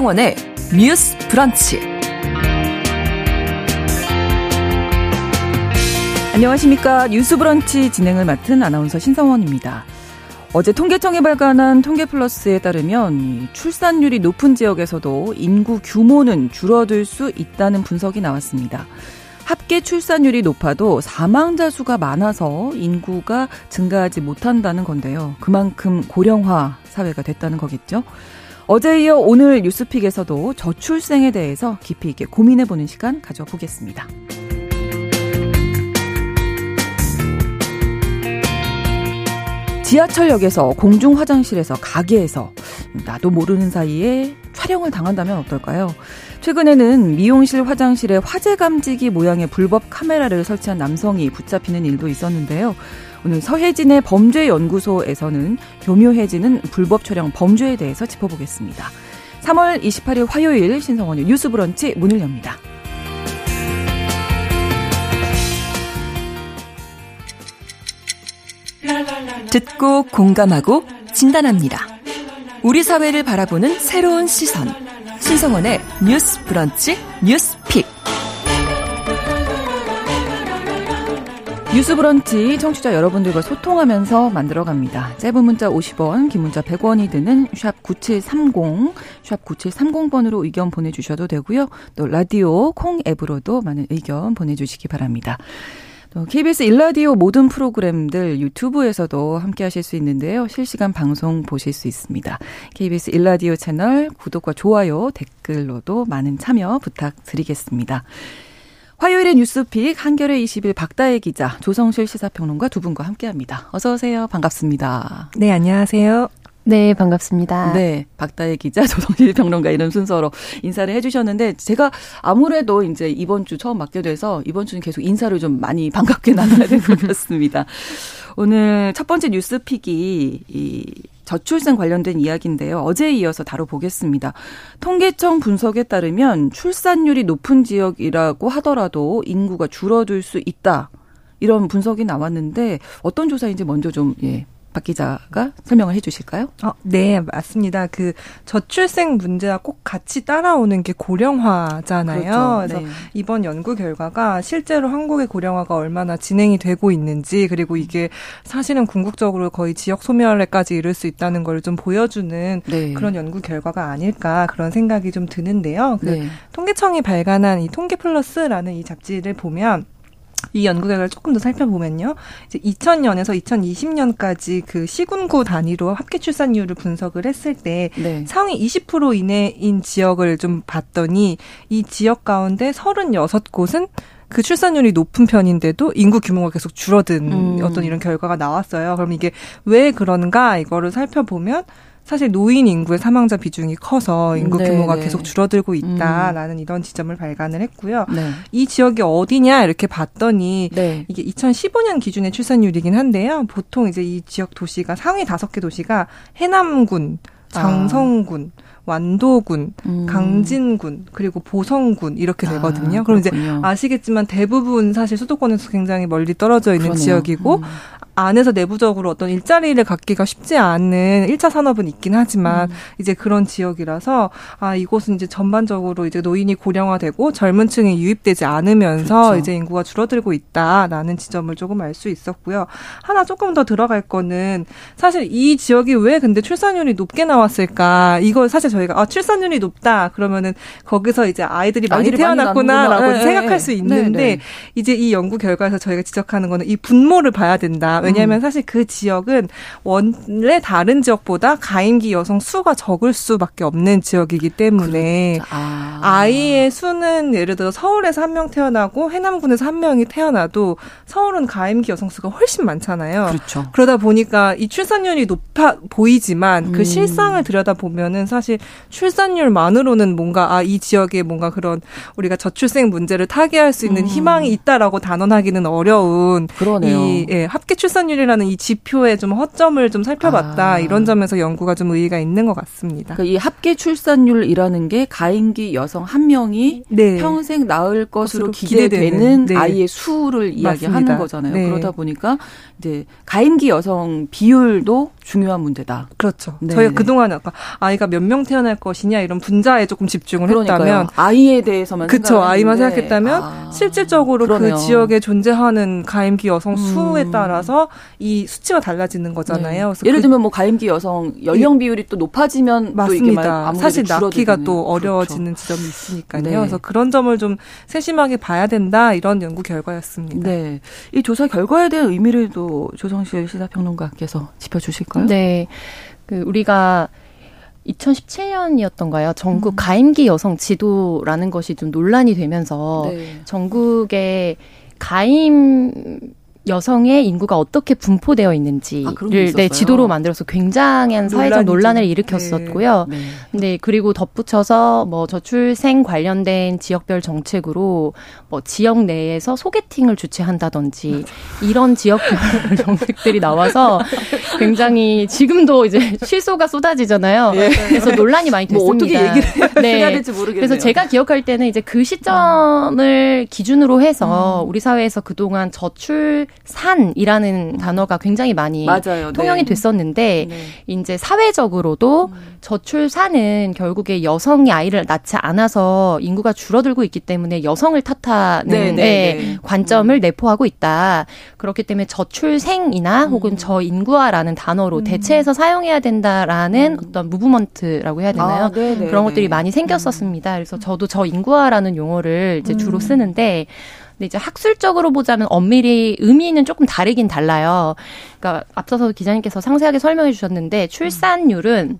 신성원의 뉴스 브런치. 안녕하십니까. 뉴스 브런치 진행을 맡은 아나운서 신성원입니다. 어제 통계청이 발간한 통계플러스에 따르면 출산율이 높은 지역에서도 인구 규모는 줄어들 수 있다는 분석이 나왔습니다. 합계 출산율이 높아도 사망자 수가 많아서 인구가 증가하지 못한다는 건데요. 그만큼 고령화 사회가 됐다는 거겠죠. 어제 이어 오늘 뉴스픽에서도 저출생에 대해서 깊이 있게 고민해보는 시간 가져보겠습니다. 지하철역에서 공중 화장실에서 가게에서 나도 모르는 사이에 촬영을 당한다면 어떨까요? 최근에는 미용실 화장실에 화재 감지기 모양의 불법 카메라를 설치한 남성이 붙잡히는 일도 있었는데요. 오늘 서혜진의 범죄연구소에서는 교묘해지는 불법 촬영 범죄에 대해서 짚어보겠습니다. 3월 28일 화요일 신성원의 뉴스 브런치 문을 엽니다. 듣고 공감하고 진단합니다. 우리 사회를 바라보는 새로운 시선. 신성원의 뉴스 브런치 뉴스 픽. 뉴스 브런치 청취자 여러분들과 소통하면서 만들어갑니다. 짧은 문자 50원, 긴 문자 100원이 드는 샵 9730, 샵 9730번으로 의견 보내주셔도 되고요. 또 라디오 콩 앱으로도 많은 의견 보내주시기 바랍니다. 또 KBS 일라디오 모든 프로그램들 유튜브에서도 함께 하실 수 있는데요. 실시간 방송 보실 수 있습니다. KBS 일라디오 채널 구독과 좋아요, 댓글로도 많은 참여 부탁드리겠습니다. 화요일의 뉴스픽 한겨레 20일 박다혜 기자, 조성실 시사평론가 두 분과 함께합니다. 어서 오세요. 반갑습니다. 네, 안녕하세요. 네, 반갑습니다. 네, 박다혜 기자, 조성실 평론가 이런 순서로 인사를 해주셨는데 제가 아무래도 이제 이번 주 처음 맡게 돼서 이번 주는 계속 인사를 좀 많이 반갑게 나눠야 될 것 같습니다. 오늘 첫 번째 뉴스픽이 이 저출생 관련된 이야기인데요. 어제에 이어서 다뤄보겠습니다. 통계청 분석에 따르면 출산율이 높은 지역이라고 하더라도 인구가 줄어들 수 있다. 이런 분석이 나왔는데 어떤 조사인지 먼저 좀 예, 박 기자가 설명을 해 주실까요? 어, 네, 맞습니다. 그 저출생 문제와 꼭 같이 따라오는 게 고령화잖아요. 그렇죠. 그래서 네. 이번 연구 결과가 실제로 한국의 고령화가 얼마나 진행이 되고 있는지 그리고 이게 사실은 궁극적으로 거의 지역 소멸에까지 이를 수 있다는 걸 좀 보여주는 네. 그런 연구 결과가 아닐까 그런 생각이 좀 드는데요. 그 네. 통계청이 발간한 이 통계 플러스라는 이 잡지를 보면 이 연구 결과를 조금 더 살펴보면요. 이제 2000년에서 2020년까지 그 시군구 단위로 합계 출산율을 분석을 했을 때 네. 상위 20% 이내인 지역을 좀 봤더니 이 지역 가운데 36곳은 그 출산율이 높은 편인데도 인구 규모가 계속 줄어든 음. 어떤 이런 결과가 나왔어요. 그럼 이게 왜 그런가 이거를 살펴보면 사실 노인 인구의 사망자 비중이 커서 인구 네, 규모가 네. 계속 줄어들고 있다라는 음. 이런 지점을 발간을 했고요. 네. 이 지역이 어디냐 이렇게 봤더니 네. 이게 2015년 기준의 출산율이긴 한데요. 보통 이제 이 지역 도시가 상위 다섯 개 도시가 해남군, 장성군, 아. 완도군, 음. 강진군, 그리고 보성군 이렇게 아, 되거든요. 아, 그럼 이제 아시겠지만 대부분 사실 수도권에서 굉장히 멀리 떨어져 있는 그러네요. 지역이고 음. 안에서 내부적으로 어떤 일자리를 갖기가 쉽지 않은 1차 산업은 있긴 하지만 음. 이제 그런 지역이라서 아 이곳은 이제 전반적으로 이제 노인이 고령화되고 젊은 층이 유입되지 않으면서 그렇죠. 이제 인구가 줄어들고 있다라는 지점을 조금 알 수 있었고요. 하나 조금 더 들어갈 거는 사실 이 지역이 왜 근데 출산율이 높게 나왔을까? 이걸 사실 저희가 아 출산율이 높다 그러면은 거기서 이제 아이들이 많이 태어났구나라고 네, 생각할 네. 수 있는데 네, 네. 이제 이 연구 결과에서 저희가 지적하는 거는 이 분모를 봐야 된다. 왜냐하면 음. 사실 그 지역은 원래 다른 지역보다 가임기 여성 수가 적을 수밖에 없는 지역이기 때문에 그렇죠. 아. 이의 수는 예를 들어 서울에서 한 명 태어나고 해남군에서 한 명이 태어나도 서울은 가임기 여성 수가 훨씬 많잖아요. 그렇죠. 그러다 보니까 이 출산율이 높아 보이지만 그 음. 실상을 들여다 보면은 사실 출산율만으로는 뭔가 아 이 지역에 뭔가 그런 우리가 저출생 문제를 타개할 수 있는 음. 희망이 있다라고 단언하기는 어려운 그러네요. 이 예, 합계 출산 출산율이라는 이 지표의 좀 허점을 좀 살펴봤다. 아. 이런 점에서 연구가 좀 의의가 있는 것 같습니다. 그러니까 이 합계 출산율이라는 게 가임기 여성 한 명이 네. 평생 낳을 것으로 기대되는 네. 아이의 수를 이야기하는 거잖아요. 네. 그러다 보니까 이제 가임기 여성 비율도 중요한 문제다. 그렇죠. 네 저희가 네. 그동안 아까 아이가 몇 명 태어날 것이냐 이런 분자에 조금 집중을 그러니까요. 했다면 아이에 대해서만 그렇죠. 아이만 생각했다면 아, 실질적으로 그 그러네요. 그 지역에 존재하는 가임기 여성 음. 수에 따라서 이 수치가 달라지는 거잖아요. 네. 예를 그, 들면 뭐 가임기 여성 연령 비율이 또 높아지면 맞습니다. 사실 낳기가 또 그렇죠. 어려워지는 그렇죠. 지점이 있으니까요. 네. 그래서 그런 점을 좀 세심하게 봐야 된다 이런 연구 결과였습니다. 네. 이 조사 결과에 대한 의미를 또 조성실 시사평론가께서 짚어주실까요? 네. 그 우리가 2017년이었던가요? 전국 음. 가임기 여성 지도라는 것이 좀 논란이 되면서 네. 전국의 가임 여성의 인구가 어떻게 분포되어 있는지를 아, 네, 지도로 만들어서 굉장한 사회적 논란을 일으켰었고요. 네. 네. 네. 그리고 덧붙여서 뭐 저출생 관련된 지역별 정책으로 뭐 지역 내에서 소개팅을 주최한다든지 이런 지역별 정책들이 나와서 굉장히 지금도 이제 실소가 쏟아지잖아요. 예. 그래서 논란이 많이 됐습니다. 뭐 어떻게 얘기를 네. 해야 될지 모르겠네요. 그래서 제가 기억할 때는 이제 그 시점을 기준으로 해서 음. 우리 사회에서 그동안 저출 산이라는 단어가 굉장히 많이 맞아요. 통용이 네. 됐었는데 네. 이제 사회적으로도 음. 저출산은 결국에 여성이 아이를 낳지 않아서 인구가 줄어들고 있기 때문에 여성을 탓하는 네, 네, 네. 관점을 음. 내포하고 있다. 그렇기 때문에 저출생이나 음. 혹은 저인구화라는 단어로 음. 대체해서 사용해야 된다라는 음. 어떤 무브먼트라고 해야 되나요? 아, 그런 것들이 많이 생겼었습니다. 그래서 저도 저인구화라는 용어를 이제 주로 쓰는데 근데 이제 학술적으로 보자면 엄밀히 의미는 조금 다르긴 달라요. 그러니까 앞서서 기자님께서 상세하게 설명해 주셨는데 출산율은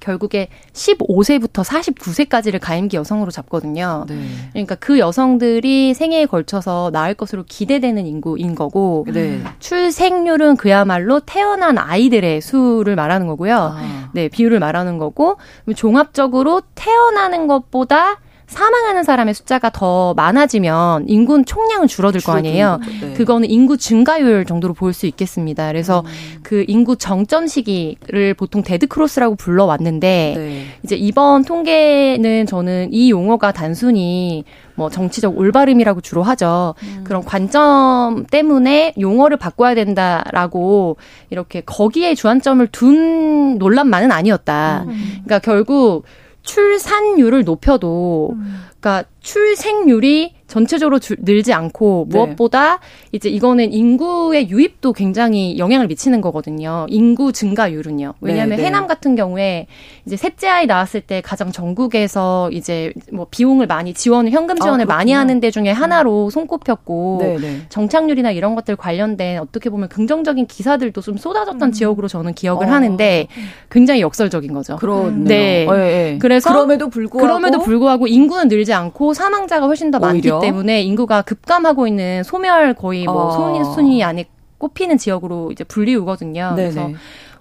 결국에 15세부터 49세까지를 가임기 여성으로 잡거든요. 네. 그러니까 그 여성들이 생애에 걸쳐서 낳을 것으로 기대되는 인구인 거고 네. 출생률은 그야말로 태어난 아이들의 수를 말하는 거고요. 아. 네, 비율을 말하는 거고 종합적으로 태어나는 것보다 사망하는 사람의 숫자가 더 많아지면 인구 총량은 줄어들 거 아니에요. 네. 그거는 인구 증가율 정도로 볼 수 있겠습니다. 그래서 음. 그 인구 정점 시기를 보통 데드 크로스라고 불러왔는데 네. 이제 이번 통계는 저는 이 용어가 단순히 뭐 정치적 올바름이라고 주로 하죠. 음. 그런 관점 때문에 용어를 바꿔야 된다라고 이렇게 거기에 주안점을 둔 논란만은 아니었다. 음. 그러니까 결국 출산율을 높여도 음. 그러니까 출생률이 전체적으로 줄, 늘지 않고 네. 무엇보다 이제 이거는 인구의 유입도 굉장히 영향을 미치는 거거든요. 인구 증가율은요. 왜냐하면 네, 네. 해남 같은 경우에 이제 셋째 아이 낳았을 때 가장 전국에서 이제 뭐 비용을 많이 지원을 현금 아, 지원을 아, 많이 하는 데 중에 하나로 음. 손꼽혔고 네, 네, 정착률이나 이런 것들 관련된 어떻게 보면 긍정적인 기사들도 좀 쏟아졌던 음. 지역으로 저는 기억을 어. 하는데 굉장히 역설적인 거죠. 그렇네요. 네. 어, 예, 예. 그래서 그럼에도 불구하고 그럼에도 불구하고 인구는 늘지 않고 사망자가 훨씬 더? 많기 때문에 인구가 급감하고 있는 소멸 거의 뭐 어. 순위 순위 안에 꼽히는 지역으로 이제 불리우거든요. 네네. 그래서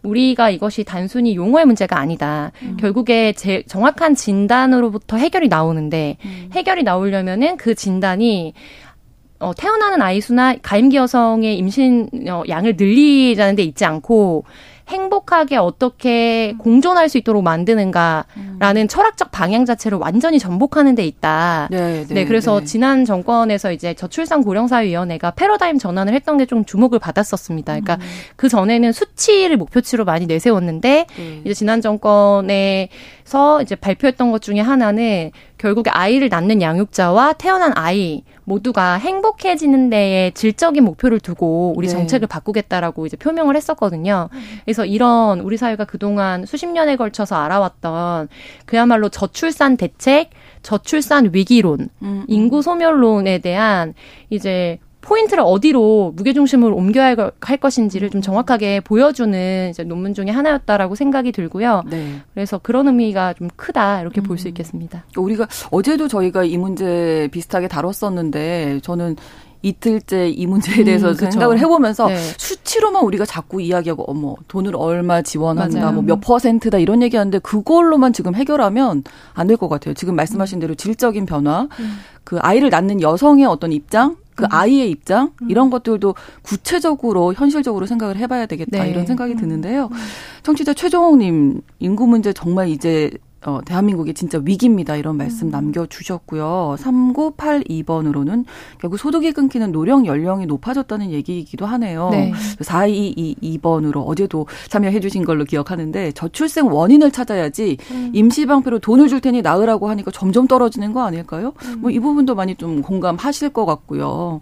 우리가 이것이 단순히 용어의 문제가 아니다. 음. 결국에 제 정확한 진단으로부터 해결이 나오는데 음. 해결이 나오려면은 그 진단이 어, 태어나는 아이 수나 가임기 여성의 임신 어, 양을 늘리자는 데 있지 않고 행복하게 어떻게 공존할 수 있도록 만드는가라는 음. 철학적 방향 자체를 완전히 전복하는 데 있다. 네, 네, 네 그래서 네. 지난 정권에서 이제 저출산 고령사위원회가 패러다임 전환을 했던 게 좀 주목을 받았었습니다. 그러니까 음. 그 전에는 수치를 목표치로 많이 내세웠는데 음. 이제 지난 정권에서 이제 발표했던 것 중에 하나는 결국에 아이를 낳는 양육자와 태어난 아이 모두가 행복해지는 데에 질적인 목표를 두고 우리 네. 정책을 바꾸겠다라고 이제 표명을 했었거든요. 그래서 이런 우리 사회가 그동안 수십 년에 걸쳐서 알아왔던 그야말로 저출산 대책, 저출산 위기론, 음, 음. 인구 소멸론에 대한 이제 포인트를 어디로 무게중심을 옮겨야 할 것인지를 좀 정확하게 보여주는 이제 논문 중에 하나였다라고 생각이 들고요. 네. 그래서 그런 의미가 좀 크다 이렇게 음. 볼수 있겠습니다. 우리가 어제도 저희가 이 문제 비슷하게 다뤘었는데 저는 이틀째 이 문제에 대해서 음, 생각을 해보면서 네. 수치로만 우리가 자꾸 이야기하고 어머 돈을 얼마 지원한다 뭐 몇 퍼센트다 이런 얘기하는데 그걸로만 지금 해결하면 안 될 것 같아요. 지금 말씀하신 대로 질적인 변화, 음. 그 아이를 낳는 여성의 어떤 입장 그 음. 아이의 입장 음. 이런 것들도 구체적으로 현실적으로 생각을 해봐야 되겠다 네. 이런 생각이 음. 드는데요. 청취자 최종욱님 인구 문제 정말 이제 어, 대한민국이 진짜 위기입니다. 이런 말씀 음. 남겨주셨고요. 3982번으로는 결국 소득이 끊기는 노령 연령이 높아졌다는 얘기이기도 하네요. 네. 4222번으로 어제도 참여해 주신 걸로 기억하는데 저출생 원인을 찾아야지 음. 임시방패로 돈을 줄 테니 나으라고 하니까 점점 떨어지는 거 아닐까요? 음. 뭐이 부분도 많이 좀 공감하실 것 같고요.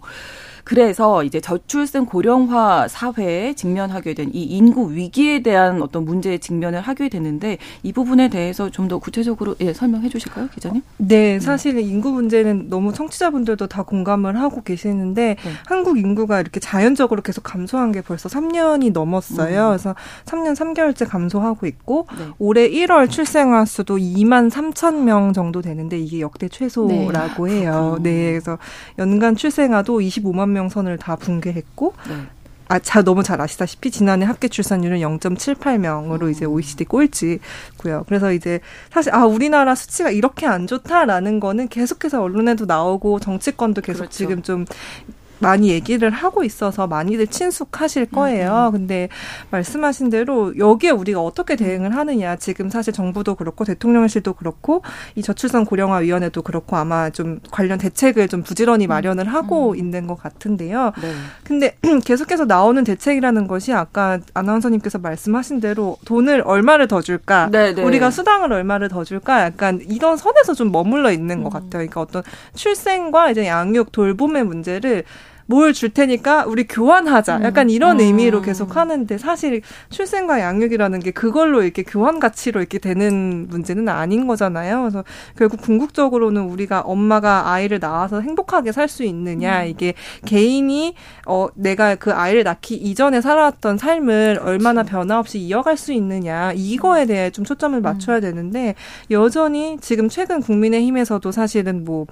그래서 이제 저출생 고령화 사회에 직면하게 된 이 인구 위기에 대한 어떤 문제에 직면을 하게 되는데 이 부분에 대해서 좀 더 구체적으로 예, 설명해 주실까요, 기자님? 네, 음. 사실 인구 문제는 너무 청취자분들도 다 공감을 하고 계시는데 네. 한국 인구가 이렇게 자연적으로 계속 감소한 게 벌써 3년이 넘었어요. 음. 그래서 3년 3개월째 감소하고 있고 네. 올해 1월 출생아 수도 2만 3천 명 정도 되는데 이게 역대 최소라고 네. 해요. 네, 그래서 연간 출생아도 25만 명명 선을 다 붕괴했고 네. 아, 자, 너무 잘 아시다시피 지난해 합계 출산율은 0.78명으로 음. 이제 OECD 꼴찌고요. 그래서 이제 사실 아 우리나라 수치가 이렇게 안 좋다라는 거는 계속해서 언론에도 나오고 정치권도 계속 그렇죠. 지금 좀 많이 얘기를 하고 있어서 많이들 친숙하실 거예요. 음, 음. 근데 말씀하신 대로 여기에 우리가 어떻게 대응을 하느냐. 지금 사실 정부도 그렇고 대통령실도 그렇고 이 저출산 고령화 위원회도 그렇고 아마 좀 관련 대책을 좀 부지런히 음, 마련을 하고 음. 있는 것 같은데요. 네. 근데 계속해서 나오는 대책이라는 것이 아까 아나운서님께서 말씀하신 대로 돈을 얼마를 더 줄까? 네, 네. 우리가 수당을 얼마를 더 줄까? 약간 이런 선에서 좀 머물러 있는 것 같아요. 그러니까 어떤 출생과 이제 양육 돌봄의 문제를 뭘 줄 테니까 우리 교환하자. 음. 약간 이런 음. 의미로 계속 하는데 사실 출생과 양육이라는 게 그걸로 이렇게 교환 가치로 이렇게 되는 문제는 아닌 거잖아요. 그래서 결국 궁극적으로는 우리가 엄마가 아이를 낳아서 행복하게 살 수 있느냐 음. 이게 개인이 어 내가 그 아이를 낳기 이전에 살아왔던 삶을 얼마나 그렇죠. 변화 없이 이어갈 수 있느냐 이거에 대해 좀 초점을 맞춰야 음. 되는데 여전히 지금 최근 국민의힘에서도 사실은 뭐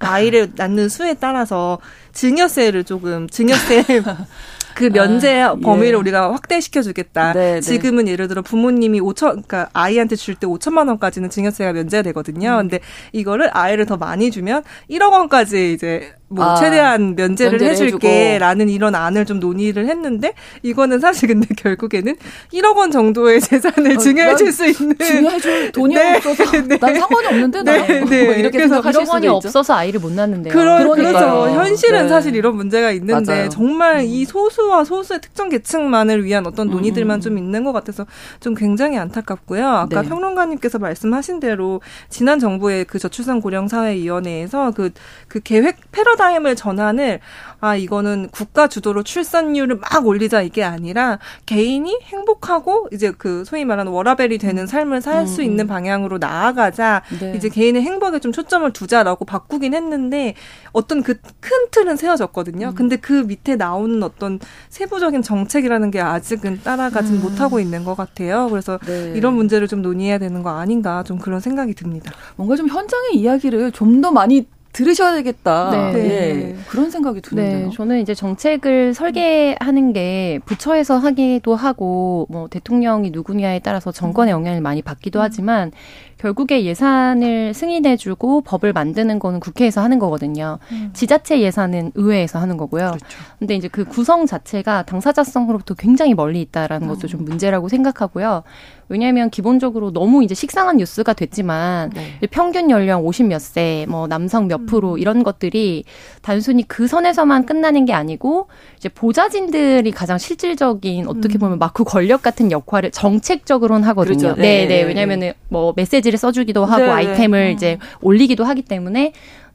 아이를 낳는 수에 따라서 증여세를 조금 증여세 그 면제 아, 범위를 예. 우리가 확대시켜 주겠다. 네, 네. 지금은 예를 들어 부모님이 5천 그러니까 아이한테 줄 때 5천만 원까지는 증여세가 면제가 되거든요. 음. 근데 이거를 아이를 더 많이 주면 1억 원까지 이제 뭐 아, 최대한 면제를, 면제를 해줄게라는 이런 안을 좀 논의를 했는데 이거는 사실 근데 결국에는 1억 원 정도의 재산을 어, 증여해줄 수 있는 증여해줄 돈이 네, 없어서 네. 난 상관이 없는데 네, 나 네. 뭐 이렇게 생각하실 1억 원이 없어서 아이를 못 낳는데요. 그러, 그렇죠. 현실은 네. 사실 이런 문제가 있는데 맞아요. 정말 음. 이 소수와 소수의 특정 계층만을 위한 어떤 음, 논의들만 음. 좀 있는 것 같아서 좀 굉장히 안타깝고요. 아까 네. 평론가님께서 말씀하신 대로 지난 정부의 그 저출산 고령 사회 위원회에서 그 그 계획 패러다 패러다임을 전환을 아 이거는 국가 주도로 출산율을 막 올리자 이게 아니라 개인이 행복하고 이제 그 소위 말하는 워라벨이 되는 삶을 살수 음, 있는 음. 방향으로 나아가자 네. 이제 개인의 행복에 좀 초점을 두자라고 바꾸긴 했는데 어떤 그 큰 틀은 세워졌거든요. 음. 근데 그 밑에 나오는 어떤 세부적인 정책이라는 게 아직은 따라가진 음. 못하고 있는 것 같아요. 그래서 네. 이런 문제를 좀 논의해야 되는 거 아닌가 좀 그런 생각이 듭니다. 뭔가 좀 현장의 이야기를 좀 더 많이 들으셔야 되겠다. 네. 네. 그런 생각이 드는데요. 네. 저는 이제 정책을 설계하는 게 부처에서 하기도 하고 뭐 대통령이 누구냐에 따라서 정권의 영향을 많이 받기도 음. 하지만 결국에 예산을 승인해주고 법을 만드는 거는 국회에서 하는 거거든요. 음. 지자체 예산은 의회에서 하는 거고요. 그렇죠. 근데 이제 그 구성 자체가 당사자성으로부터 굉장히 멀리 있다라는 것도 좀 음. 문제라고 생각하고요. 왜냐하면 기본적으로 너무 이제 식상한 뉴스가 됐지만 네. 평균 연령 50 몇 세, 뭐 남성 몇 프로 음. 이런 것들이 단순히 그 선에서만 끝나는 게 아니고 이제 보좌진들이 가장 실질적인 어떻게 음. 보면 마크 권력 같은 역할을 정책적으로는 하거든요. 그렇죠. 네, 네. 네. 왜냐하면은 뭐 메시지 메시지를 써주기도 하고 네, 네. 아이템을 네. 이제 올리기도 하기 때문에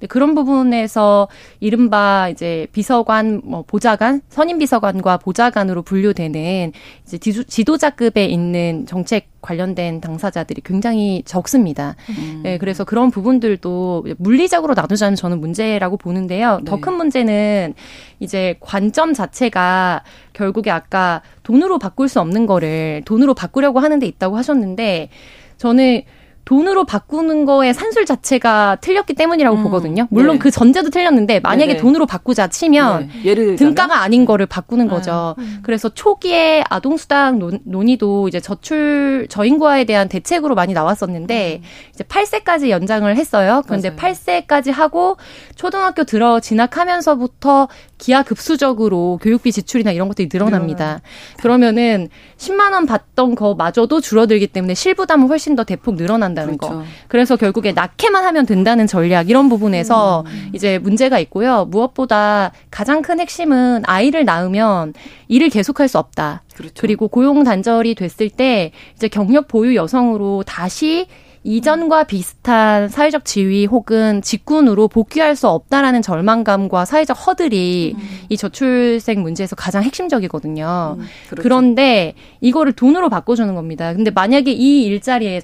그런 부분에서 이른바 이제 비서관, 뭐 보좌관, 선임 비서관과 보좌관으로 분류되는 이제 지도자급에 있는 정책 관련된 당사자들이 굉장히 적습니다. 음. 네, 그래서 그런 부분들도 물리적으로 나누자면 저는 문제라고 보는데요. 네. 더큰 문제는 이제 관점 자체가 결국에 아까 돈으로 바꿀 수 없는 거를 돈으로 바꾸려고 하는 데 있다고 하셨는데 저는 돈으로 바꾸는 거의 산술 자체가 틀렸기 때문이라고 음, 보거든요. 물론 네. 그 전제도 틀렸는데 만약에 네네. 돈으로 바꾸자 치면 네. 예를 등가가 아닌 거를 바꾸는 거죠. 음. 그래서 초기에 아동 수당 논, 논의도 이제 저출 저인구화에 대한 대책으로 많이 나왔었는데 음. 이제 8세까지 연장을 했어요. 그런데 맞아요. 8세까지 하고 초등학교 들어 진학하면서부터 기하급수적으로 교육비 지출이나 이런 것들이 늘어납니다. 그러면은 10만 원 받던 거마저도 줄어들기 때문에 실부담은 훨씬 더 대폭 늘어난다. 한다는 그렇죠. 거. 그래서 결국에 낳게만 하면 된다는 전략 이런 부분에서 음. 이제 문제가 있고요. 무엇보다 가장 큰 핵심은 아이를 낳으면 일을 계속할 수 없다. 그렇죠. 그리고 고용 단절이 됐을 때 이제 경력 보유 여성으로 다시 이전과 비슷한 사회적 지위 혹은 직군으로 복귀할 수 없다라는 절망감과 사회적 허들이 음. 이 저출생 문제에서 가장 핵심적이거든요. 음, 그렇죠. 그런데 이거를 돈으로 바꿔주는 겁니다. 근데 만약에 이 일자리에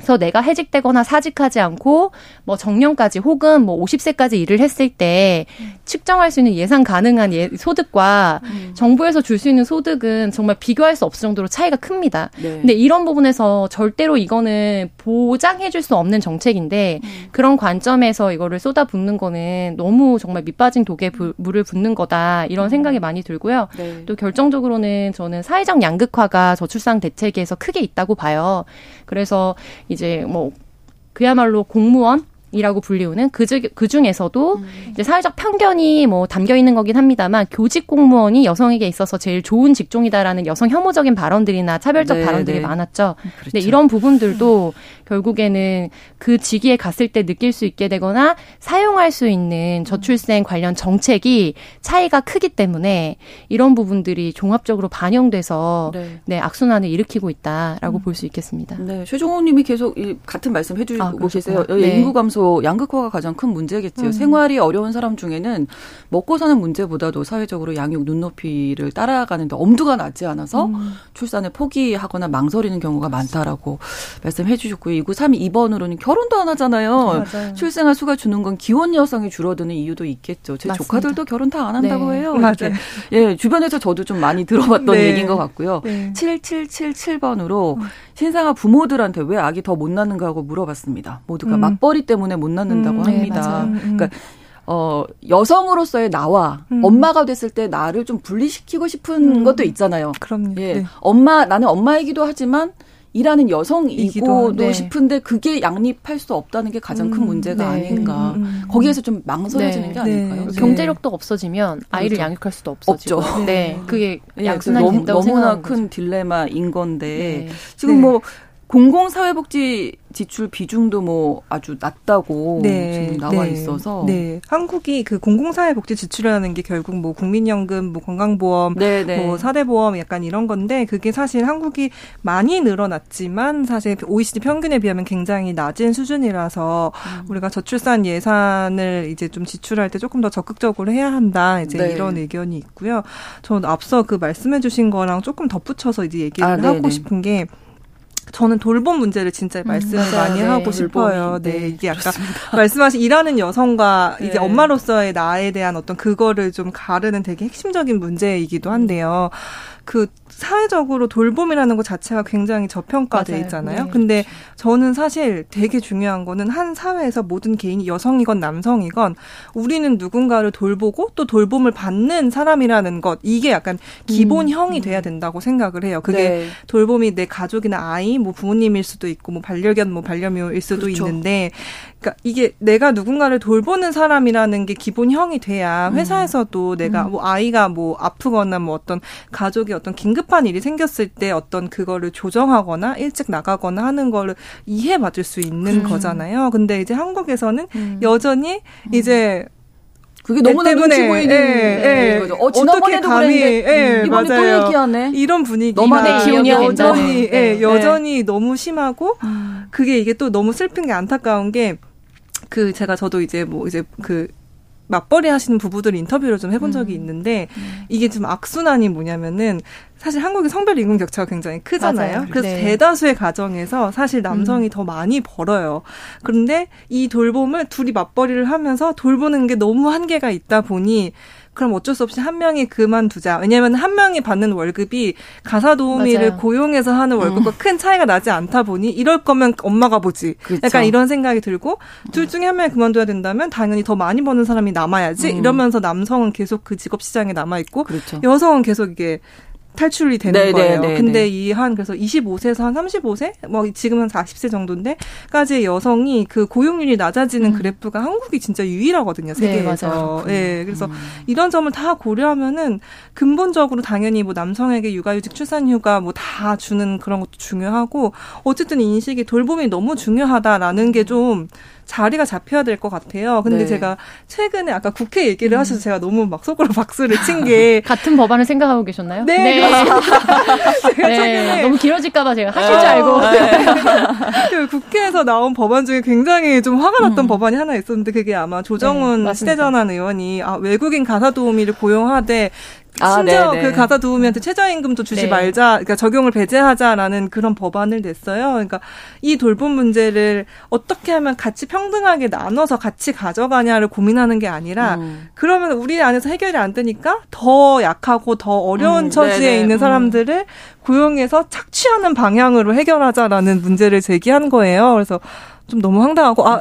그래서 내가 해직되거나 사직하지 않고 뭐 정년까지 혹은 뭐 50세까지 일을 했을 때 측정할 수 있는 예상 가능한 예, 소득과 음. 정부에서 줄 수 있는 소득은 정말 비교할 수 없을 정도로 차이가 큽니다. 네. 근데 이런 부분에서 절대로 이거는 보장해 줄 수 없는 정책인데 음. 그런 관점에서 이거를 쏟아붓는 거는 너무 정말 밑빠진 독에 부, 물을 붓는 거다 이런 음. 생각이 많이 들고요. 네. 또 결정적으로는 저는 사회적 양극화가 저출산 대책에서 크게 있다고 봐요. 그래서 이제 뭐 그야말로 공무원 이라고 불리우는 그, 중, 그 중에서도 음. 이제 사회적 편견이 뭐 담겨 있는 거긴 합니다만 교직 공무원이 여성에게 있어서 제일 좋은 직종이다라는 여성 혐오적인 발언들이나 차별적 네, 발언들이 네. 많았죠. 그렇죠. 근데 이런 부분들도 결국에는 그 직위에 갔을 때 느낄 수 있게 되거나 사용할 수 있는 저출생 관련 정책이 차이가 크기 때문에 이런 부분들이 종합적으로 반영돼서 네, 네 악순환을 일으키고 있다라고 음. 볼수 있겠습니다. 네, 최종호 님이 계속 같은 말씀 해주고 아, 계세요. 네. 인구 감소 아무래도 양극화가 가장 큰 문제겠지요. 음. 생활이 어려운 사람 중에는 먹고 사는 문제보다도 사회적으로 양육 눈높이를 따라가는데 엄두가 나지 않아서 음. 출산을 포기하거나 망설이는 경우가 많다라고 말씀해 주셨고요. 2932번으로는 결혼도 안 하잖아요. 맞아요. 출생할 수가 주는 건 기혼 여성이 줄어드는 이유도 있겠죠. 제 맞습니다. 조카들도 결혼 다 안 한다고 네. 해요. 맞아요. 예, 주변에서 저도 좀 많이 들어봤던 네. 얘기인 것 같고요. 네. 7777번으로 음. 신생아 부모들한테 왜 아기 더 못 낳는가 하고 물어봤습니다. 모두가 음. 맞벌이 때문에 못 낳는다고 음, 네, 합니다. 네, 그러니까 어, 여성으로서의 나와 음. 엄마가 됐을 때 나를 좀 분리시키고 싶은 음. 것도 있잖아요. 그럼요. 예. 네. 엄마, 나는 엄마이기도 하지만 일하는 여성이고도 네. 싶은데 그게 양립할 수 없다는 게 가장 큰 음, 문제가 네. 아닌가. 거기에서 좀 망설여지는 네. 게 아닐까요? 네. 경제력도 없어지면 아이를 그렇죠. 양육할 수도 없어지고. 없죠. 네. 그게 약순환이 너무, 너무나 큰 거죠. 딜레마인 건데 지금 뭐 공공사회복지 지출 비중도 뭐 아주 낮다고 네, 지금 나와 네, 있어서 네. 한국이 그 공공사회복지 지출이라는 게 결국 뭐 국민연금, 뭐 건강보험, 네, 네. 뭐 사대보험 약간 이런 건데 그게 사실 한국이 많이 늘어났지만 사실 OECD 평균에 비하면 굉장히 낮은 수준이라서 음. 우리가 저출산 예산을 이제 좀 지출할 때 조금 더 적극적으로 해야 한다 이제 네. 이런 의견이 있고요. 전 앞서 그 말씀해주신 거랑 조금 덧붙여서 이제 얘기를 아, 하고 싶은 게 저는 돌봄 문제를 진짜 음, 말씀을 음, 많이 네. 하고 싶어요. 네, 네, 이게 약간 그렇습니다. 말씀하신 일하는 여성과 네. 이제 엄마로서의 나에 대한 어떤 그거를 좀 가르는 되게 핵심적인 문제이기도 한데요. 그 사회적으로 돌봄이라는 것 자체가 굉장히 저평가돼 맞아요. 있잖아요. 네. 근데 저는 사실 되게 중요한 거는 한 사회에서 모든 개인이 여성이건 남성이건 우리는 누군가를 돌보고 또 돌봄을 받는 사람이라는 것 이게 약간 기본형이 음. 돼야 된다고 생각을 해요. 그게 네. 돌봄이 내 가족이나 아이, 뭐 부모님일 수도 있고 뭐 반려견, 뭐 반려묘일 수도 그렇죠. 있는데 그러니까 이게 내가 누군가를 돌보는 사람이라는 게 기본형이 돼야 음. 회사에서도 음. 내가 뭐 아이가 뭐 아프거나 뭐 어떤 가족이 어떤 긴급한 일이 생겼을 때 어떤 그거를 조정하거나 일찍 나가거나 하는 거를 이해받을 수 있는 음. 거잖아요. 근데 이제 한국에서는 음. 여전히 음. 이제 그게 너무나 눈치 보이는 예, 예. 어, 지난번에도 감히, 예, 이번에 맞아요. 또 얘기하네. 이런 분위기가 너만의 기운이 여전히 예, 네. 여전히 너무 심하고 음. 그게 이게 또 너무 슬픈 게 안타까운 게 그 제가 저도 이제 뭐 이제 그 맞벌이 하시는 부부들 인터뷰를 좀 해본 적이 음. 있는데 음. 이게 좀 악순환이 뭐냐면은 사실 한국의 성별 임금 격차가 굉장히 크잖아요. 맞아요. 그래서 네. 대다수의 가정에서 사실 남성이 음. 더 많이 벌어요. 그런데 이 돌봄을 둘이 맞벌이를 하면서 돌보는 게 너무 한계가 있다 보니 그럼 어쩔 수 없이 한 명이 그만두자. 왜냐하면 한 명이 받는 월급이 가사 도우미를 맞아요. 고용해서 하는 월급과 음. 큰 차이가 나지 않다 보니 이럴 거면 엄마가 보지. 그렇죠. 약간 이런 생각이 들고 둘 중에 한 명이 그만둬야 된다면 당연히 더 많이 버는 사람이 남아야지. 음. 이러면서 남성은 계속 그 직업 시장에 남아 있고 그렇죠. 여성은 계속 이게 탈출이 되는 네, 거예요. 네, 네, 근데 이 한 그래서 25세에서 한 35세 뭐 지금은 40세 정도인데까지 여성이 그 고용률이 낮아지는 음. 그래프가 한국이 진짜 유일하거든요 세계에서. 네, 네 그래서 음. 이런 점을 다 고려하면은 근본적으로 당연히 뭐 남성에게 육아휴직, 출산휴가 뭐 다 주는 그런 것도 중요하고 어쨌든 인식이 돌봄이 너무 중요하다라는 게좀 자리가 잡혀야 될 것 같아요. 근데 네. 제가 최근에 아까 국회 얘기를 음. 하셔서 제가 너무 막 속으로 박수를 친 게 같은 법안을 생각하고 계셨나요? 네. 네. 제가 네. 최근에 너무 길어질까봐 제가 하실 줄 알고. 그 국회에서 나온 법안 중에 굉장히 좀 화가 났던 음. 법안이 하나 있었는데 그게 아마 조정훈 네, 시대전환 의원이 아, 외국인 가사 도우미를 고용하되 아, 심지어 네네. 그 가사 도우미한테 최저임금도 주지 네. 말자, 그러니까 적용을 배제하자라는 그런 법안을 냈어요. 그러니까 이 돌봄 문제를 어떻게 하면 같이 평등하게 나눠서 같이 가져가냐를 고민하는 게 아니라 음. 그러면 우리 안에서 해결이 안 되니까 더 약하고 더 어려운 음, 처지에 네네. 있는 음. 사람들을 음. 고용해서 착취하는 방향으로 해결하자라는 문제를 제기한 거예요. 그래서 좀 너무 황당하고 아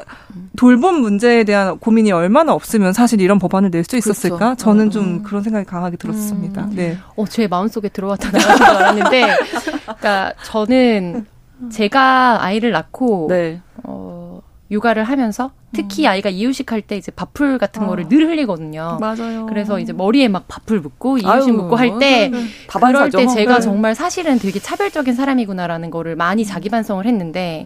돌봄 문제에 대한 고민이 얼마나 없으면 사실 이런 법안을 낼 수 있었을까? 그렇죠. 저는 좀 음. 그런 생각이 강하게 들었습니다. 음. 네. 어, 제 마음속에 들어왔다 나가신 줄 알았는데, 그러니까 저는 제가 아이를 낳고 네. 어, 육아를 하면서 특히 음. 아이가 이유식 할 때 이제 밥풀 같은 아. 거를 늘 흘리거든요. 맞아요. 그래서 이제 머리에 막 밥풀 묻고 이유식 묻고 할때 네, 네. 그럴 때 제가 네. 정말 사실은 되게 차별적인 사람이구나라는 거를 많이 자기 반성을 했는데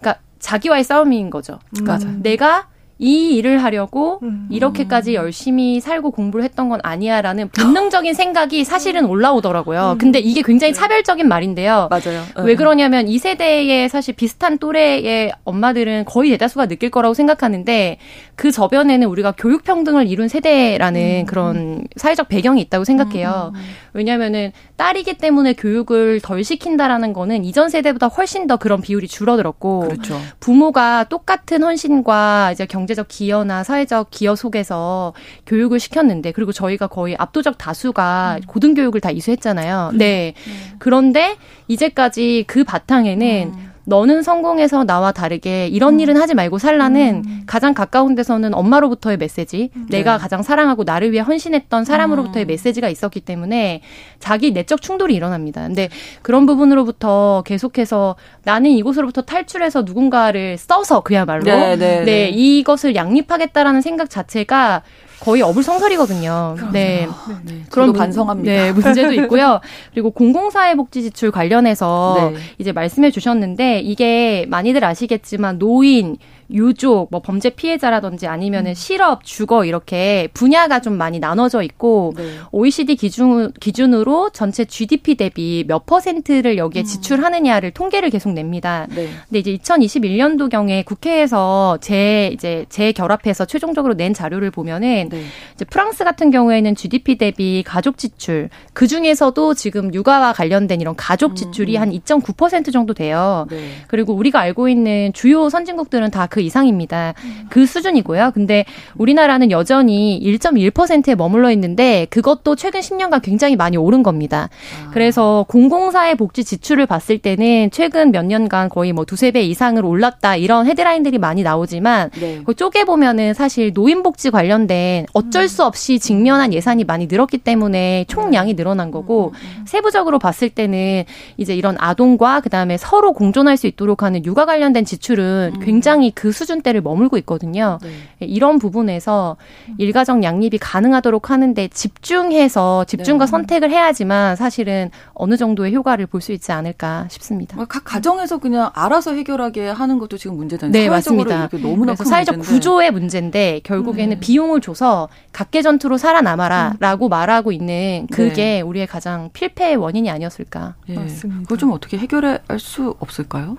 그러니까 자기와의 싸움인 거죠. 음. 내가 이 일을 하려고 음. 이렇게까지 열심히 살고 공부를 했던 건 아니야라는 본능적인 생각이 사실은 올라오더라고요. 음. 근데 이게 굉장히 네. 차별적인 말인데요. 맞아요. 왜 그러냐면 이 세대의 사실 비슷한 또래의 엄마들은 거의 대다수가 느낄 거라고 생각하는데 그 저변에는 우리가 교육 평등을 이룬 세대라는 음. 그런 사회적 배경이 있다고 생각해요. 음, 음, 음. 왜냐면은 딸이기 때문에 교육을 덜 시킨다라는 거는 이전 세대보다 훨씬 더 그런 비율이 줄어들었고 그렇죠. 부모가 똑같은 헌신과 이제 경 제적 기여나 사회적 기여 속에서 교육을 시켰는데 그리고 저희가 거의 압도적 다수가 음. 고등교육을 다 이수했잖아요. 네. 네. 그런데 이제까지 그 바탕에는 음. 너는 성공해서 나와 다르게 이런 음. 일은 하지 말고 살라는 음. 가장 가까운 데서는 엄마로부터의 메시지, 음. 내가 네. 가장 사랑하고 나를 위해 헌신했던 사람으로부터의 음. 메시지가 있었기 때문에 자기 내적 충돌이 일어납니다. 근데 그런 부분으로부터 계속해서 나는 이곳으로부터 탈출해서 누군가를 써서 그야말로 네, 네, 네, 네. 이것을 양립하겠다라는 생각 자체가 거의 어불성설이거든요. 네. 네. 그런 반성합니다. 네, 문제도 있고요. 그리고 공공사회복지 지출 관련해서 네. 이제 말씀해 주셨는데 이게 많이들 아시겠지만 노인, 유족, 뭐 범죄 피해자라든지 아니면은 음. 실업, 주거 이렇게 분야가 좀 많이 나눠져 있고 네. OECD 기준 기준으로 전체 GDP 대비 몇 퍼센트를 여기에 음. 지출하느냐를 통계를 계속 냅니다. 네. 근데 이제 2021년도 경에 국회에서 재 이제 재결합해서 최종적으로 낸 자료를 보면은 네. 이제 프랑스 같은 경우에는 GDP 대비 가족 지출 그 중에서도 지금 육아와 관련된 이런 가족 지출이 음. 음. 한2.9% 정도 돼요. 네. 그리고 우리가 알고 있는 주요 선진국들은 다그 이상입니다. 그 수준이고요. 근데 우리나라는 여전히 1.1%에 머물러 있는데 그것도 최근 10년간 굉장히 많이 오른 겁니다. 아. 그래서 공공사회 복지 지출을 봤을 때는 최근 몇 년간 거의 뭐 두세 배 이상으로 올랐다 이런 헤드라인들이 많이 나오지만 네. 그 쪼개 보면은 사실 노인 복지 관련된 어쩔 수 없이 직면한 예산이 많이 늘었기 때문에 총량이 늘어난 거고 음, 음, 음. 세부적으로 봤을 때는 이제 이런 아동과 그다음에 서로 공존할 수 있도록 하는 육아 관련된 지출은 굉장히 그 수준대를 머물고 있거든요. 네. 이런 부분에서 일가정 양립이 가능하도록 하는데 집중해서 집중과 네. 선택을 해야지만 사실은 어느 정도의 효과를 볼 수 있지 않을까 싶습니다. 뭐각 가정에서 그냥 알아서 해결하게 하는 것도 지금 문제잖아요. 네, 맞습니다. 너무나 큰 사회적 문제인데. 구조의 문제인데 결국에는 네. 비용을 줘서 각계전투로 살아남아라라고 음. 말하고 있는 그게 네. 우리의 가장 필패의 원인이 아니었을까. 예. 맞습니다. 그걸 좀 어떻게 해결할 수 없을까요?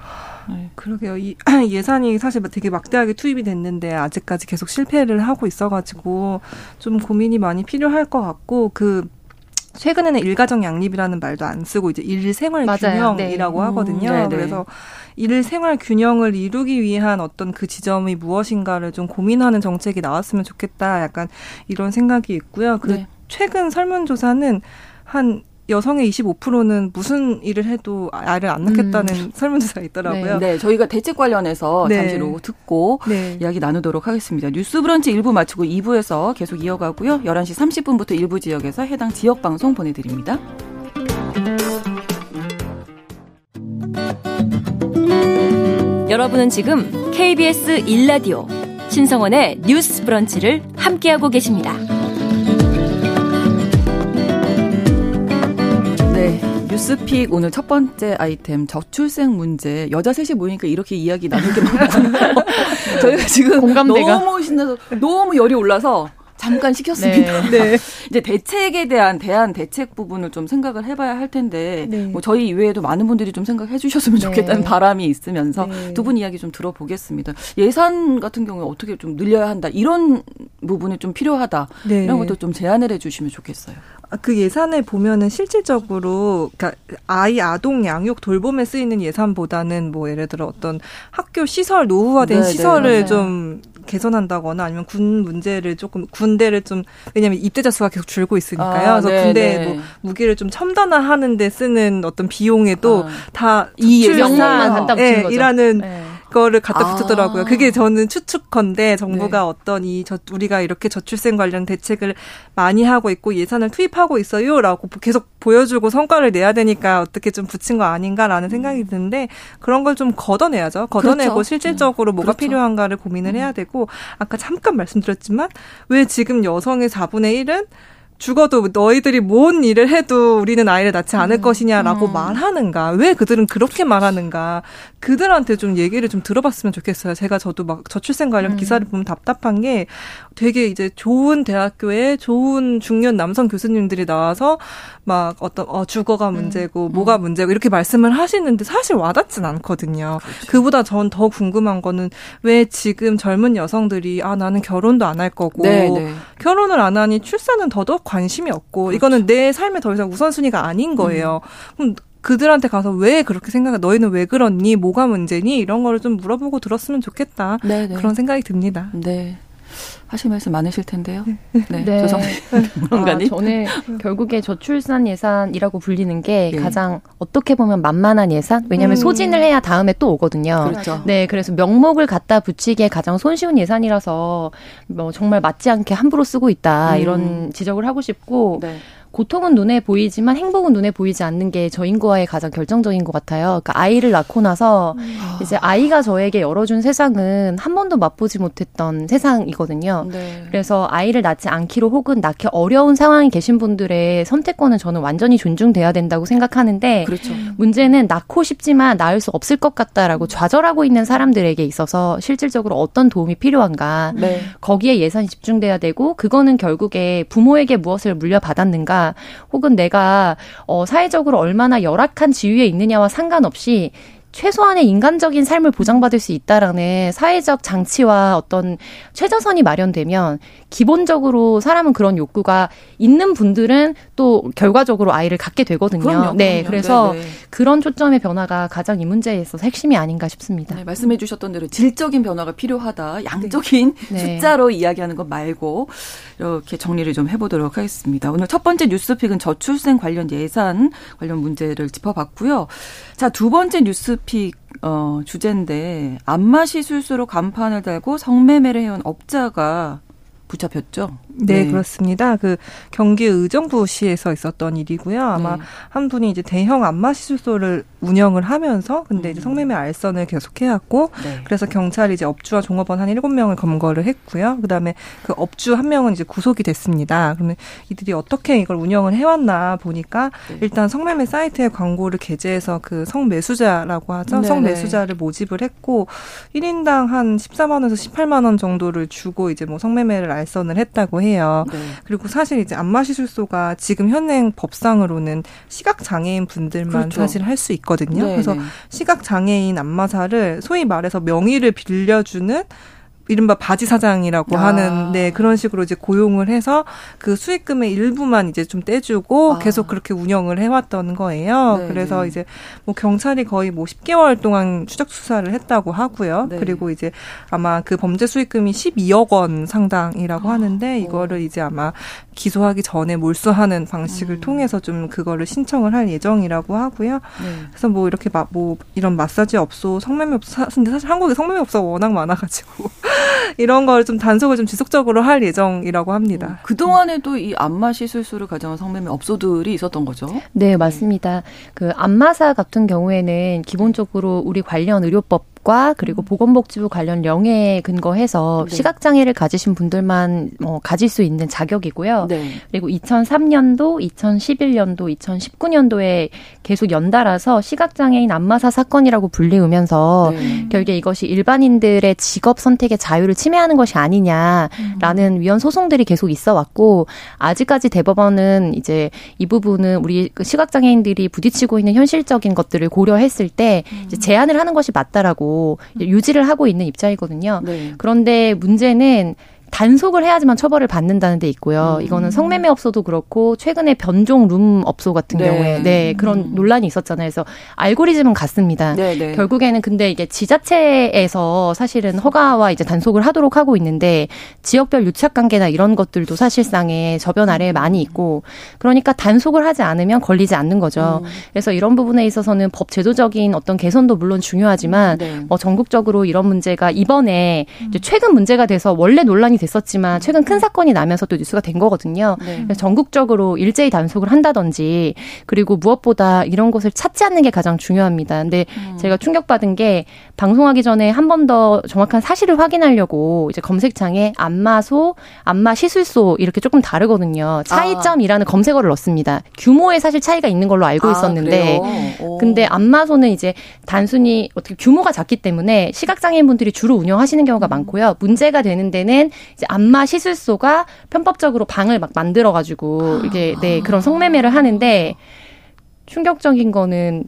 네. 그러게요. 이 예산이 사실 되게 막대하게 투입이 됐는데 아직까지 계속 실패를 하고 있어가지고 좀 고민이 많이 필요할 것 같고 그 최근에는 일가정 양립이라는 말도 안 쓰고 이제 일생활 균형이라고 네. 하거든요. 음, 그래서 일생활 균형을 이루기 위한 어떤 그 지점이 무엇인가를 좀 고민하는 정책이 나왔으면 좋겠다. 약간 이런 생각이 있고요. 그 네. 최근 설문조사는 한 여성의 25%는 무슨 일을 해도 알을 안 낳겠다는 음. 설문조사가 있더라고요. 네, 네, 저희가 대책 관련해서 네. 잠시로 듣고 네. 이야기 나누도록 하겠습니다. 뉴스 브런치 1부 마치고 2부에서 계속 이어가고요. 11시 30분부터 일부 지역에서 해당 지역 방송 보내드립니다. 여러분은 지금 KBS 1라디오 신성원의 뉴스 브런치를 함께하고 계십니다. 뉴스픽 오늘 첫 번째 아이템 저출생 문제 여자 셋이 모이니까 이렇게 이야기 나눌 게 많군요. 저희가 지금 공감대가 너무 신나서 너무 열이 올라서 잠깐 시켰습니다. 네. 네. 이제 대책에 대한 대안 대책 부분을 좀 생각을 해봐야 할 텐데 네. 뭐 저희 이외에도 많은 분들이 좀 생각해 주셨으면 네. 좋겠다는 바람이 있으면서 네. 두분 이야기 좀 들어보겠습니다. 예산 같은 경우에 어떻게 좀 늘려야 한다 이런 부분이 좀 필요하다 네. 이런 것도 좀 제안을 해주시면 좋겠어요. 아, 그 예산을 보면은 실질적으로 그러니까 아이 아동 양육 돌봄에 쓰이는 예산보다는 뭐 예를 들어 어떤 학교 시설 노후화된 시설을 좀 개선한다거나 아니면 군 문제를 조금 군대를 좀 왜냐하면 입대자 수가 계속 줄고 있으니까요. 아, 그래서 네, 군대 네. 뭐 무기를 좀 첨단화하는데 쓰는 어떤 비용에도 아, 다이 명목만 한다 붙인 네, 거죠. 이라는 네. 거를 갖다 아. 붙였더라고요. 그게 저는 추측컨대 정부가 네. 어떤 이 저, 우리가 이렇게 저출생 관련 대책을 많이 하고 있고 예산을 투입하고 있어요라고 계속 보여주고 성과를 내야 되니까 어떻게 좀 붙인 거 아닌가라는 생각이 음. 드는데 그런 걸 좀 걷어내야죠. 걷어내고 그렇죠. 실질적으로 뭐가 그렇죠. 필요한가를 고민을 해야 음. 되고 아까 잠깐 말씀드렸지만 왜 지금 여성의 4분의 1은 죽어도 너희들이 뭔 일을 해도 우리는 아이를 낳지 않을 음. 것이냐라고 음. 말하는가? 왜 그들은 그렇게 말하는가? 그들한테 좀 얘기를 좀 들어봤으면 좋겠어요. 제가 저도 막 저출생 관련 음. 기사를 보면 답답한 게 되게 이제 좋은 대학교에 좋은 중년 남성 교수님들이 나와서 막 어떤 어 주거가 음. 문제고 음. 뭐가 문제고 이렇게 말씀을 하시는데 사실 와닿진 않거든요. 그렇죠. 그보다 전 더 궁금한 거는 왜 지금 젊은 여성들이 아 나는 결혼도 안 할 거고 네, 네. 결혼을 안 하니 출산은 더더욱 관심이 없고 그렇죠. 이거는 내 삶에 더 이상 우선순위가 아닌 거예요. 음. 그럼 그들한테 가서 왜 그렇게 생각해? 너희는 왜 그렇니? 뭐가 문제니? 이런 거를 좀 물어보고 들었으면 좋겠다. 네네. 네. 그런 생각이 듭니다. 네. 하실 말씀 많으실 텐데요. 네, 네. 조성님 아, 저는 결국에 저출산 예산이라고 불리는 게 네. 가장 어떻게 보면 만만한 예산. 왜냐하면 음. 소진을 해야 다음에 또 오거든요. 그렇죠. 네, 그래서 명목을 갖다 붙이기에 가장 손쉬운 예산이라서 뭐 정말 맞지 않게 함부로 쓰고 있다 음. 이런 지적을 하고 싶고. 네. 고통은 눈에 보이지만 행복은 눈에 보이지 않는 게 저 인구와의 가장 결정적인 것 같아요. 그러니까 아이를 낳고 나서 음. 이제 아이가 저에게 열어준 세상은 한 번도 맛보지 못했던 세상이거든요. 네. 그래서 아이를 낳지 않기로 혹은 낳기 어려운 상황에 계신 분들의 선택권은 저는 완전히 존중돼야 된다고 생각하는데 그렇죠. 문제는 낳고 싶지만 낳을 수 없을 것 같다라고 좌절하고 있는 사람들에게 있어서 실질적으로 어떤 도움이 필요한가 네. 거기에 예산이 집중돼야 되고 그거는 결국에 부모에게 무엇을 물려받았는가 혹은 내가 어 사회적으로 얼마나 열악한 지위에 있느냐와 상관없이 최소한의 인간적인 삶을 보장받을 수 있다라는 사회적 장치와 어떤 최저선이 마련되면 기본적으로 사람은 그런 욕구가 있는 분들은 또 결과적으로 아이를 갖게 되거든요. 그럼요, 네, 그럼요. 그래서 네네. 네. 그런 초점의 변화가 가장 이 문제에 있어서 핵심이 아닌가 싶습니다. 네, 말씀해 주셨던 대로 질적인 변화가 필요하다. 양적인 네. 숫자로 이야기하는 것 말고 이렇게 정리를 좀 해보도록 하겠습니다. 오늘 첫 번째 뉴스픽은 저출생 관련 예산 관련 문제를 짚어봤고요. 자, 두 번째 뉴스픽 어, 주제인데 안마 시술수로 간판을 달고 성매매를 해온 업자가 붙잡혔죠. 네, 네, 그렇습니다. 그 경기 의정부시에서 있었던 일이고요. 아마 네. 한 분이 이제 대형 안마 시술소를 운영을 하면서 근데 음. 이제 성매매 알선을 계속해왔고 네. 그래서 경찰이 이제 업주와 종업원 한 일곱 명을 검거를 했고요. 그다음에 그 업주 한 명은 이제 구속이 됐습니다. 그러면 이들이 어떻게 이걸 운영을 해왔나 보니까 네. 일단 성매매 사이트에 광고를 게재해서 그 성매수자라고 하죠. 네, 성매수자를 네. 모집을 했고 1인당 한 14만 원에서 18만 원 정도를 주고 이제 뭐 성매매를 알선을 했다고 해요. 네. 그리고 사실 이제 안마시술소가 지금 현행 법상으로는 시각 장애인 분들만 그렇죠. 사실 할 수 있거든요. 네, 그래서 네. 시각 장애인 안마사를 소위 말해서 명의를 빌려주는 이른바 바지 사장이라고 아. 하는 네 그런 식으로 이제 고용을 해서 그 수익금의 일부만 이제 좀 떼주고 아. 계속 그렇게 운영을 해왔던 거예요. 네 그래서 네. 이제 뭐 경찰이 거의 뭐 10개월 동안 추적 수사를 했다고 하고요. 네. 그리고 이제 아마 그 범죄 수익금이 12억 원 상당이라고 아. 하는데 이거를 이제 아마 기소하기 전에 몰수하는 방식을 음. 통해서 좀 그거를 신청을 할 예정이라고 하고요. 네. 그래서 뭐 이렇게 막 뭐 이런 마사지 업소, 성매매 업소, 근데 사실 한국에 성매매 업소가 워낙 많아가지고 이런 걸 좀 단속을 좀 지속적으로 할 예정이라고 합니다. 음, 그 동안에도 이 안마 시술수를 가정한 성매매 업소들이 있었던 거죠? 네, 맞습니다. 그 안마사 같은 경우에는 기본적으로 우리 관련 의료법 법과 그리고 음. 보건복지부 관련 령에 근거해서 네. 시각장애를 가지신 분들만 어, 가질 수 있는 자격이고요. 네. 그리고 2003년도, 2011년도, 2019년도에 계속 연달아서 시각장애인 안마사 사건이라고 불리우면서 네. 결국에 이것이 일반인들의 직업 선택의 자유를 침해하는 것이 아니냐라는 음. 위헌 소송들이 계속 있어 왔고 아직까지 대법원은 이제 이 부분은 우리 그 시각장애인들이 부딪히고 있는 현실적인 것들을 고려했을 때 이제 제한을 하는 것이 맞다라고 유지를 하고 있는 입장이거든요. 네. 그런데 문제는 단속을 해야지만 처벌을 받는다는 데 있고요. 음. 이거는 성매매 업소도 그렇고 최근에 변종 룸 업소 같은 네. 경우에 네 그런 음. 논란이 있었잖아요. 그래서 알고리즘은 같습니다. 네, 네. 결국에는 근데 이게 지자체에서 사실은 허가와 이제 단속을 하도록 하고 있는데 지역별 유착 관계나 이런 것들도 사실상의 저변 아래에 많이 있고 그러니까 단속을 하지 않으면 걸리지 않는 거죠. 음. 그래서 이런 부분에 있어서는 법 제도적인 어떤 개선도 물론 중요하지만 네. 뭐 전국적으로 이런 문제가 이번에 이제 최근 문제가 돼서 원래 논란이 됐었지만 최근 큰 사건이 나면서 또 뉴스가 된 거거든요. 네. 전국적으로 일제히 단속을 한다든지 그리고 무엇보다 이런 것을 찾지 않는 게 가장 중요합니다. 근데 음. 제가 충격받은 게 방송하기 전에 한 번 더 정확한 사실을 확인하려고 이제 검색창에 안마소, 안마 시술소 이렇게 조금 다르거든요. 차이점이라는 아. 검색어를 넣습니다. 규모에 사실 차이가 있는 걸로 알고 아, 있었는데 근데 안마소는 이제 단순히 어떻게 규모가 작기 때문에 시각장애인 분들이 주로 운영하시는 경우가 많고요. 문제가 되는 데는 이제 안마 시술소가 편법적으로 방을 막 만들어 가지고 이게 네 그런 성매매를 하는데 충격적인 거는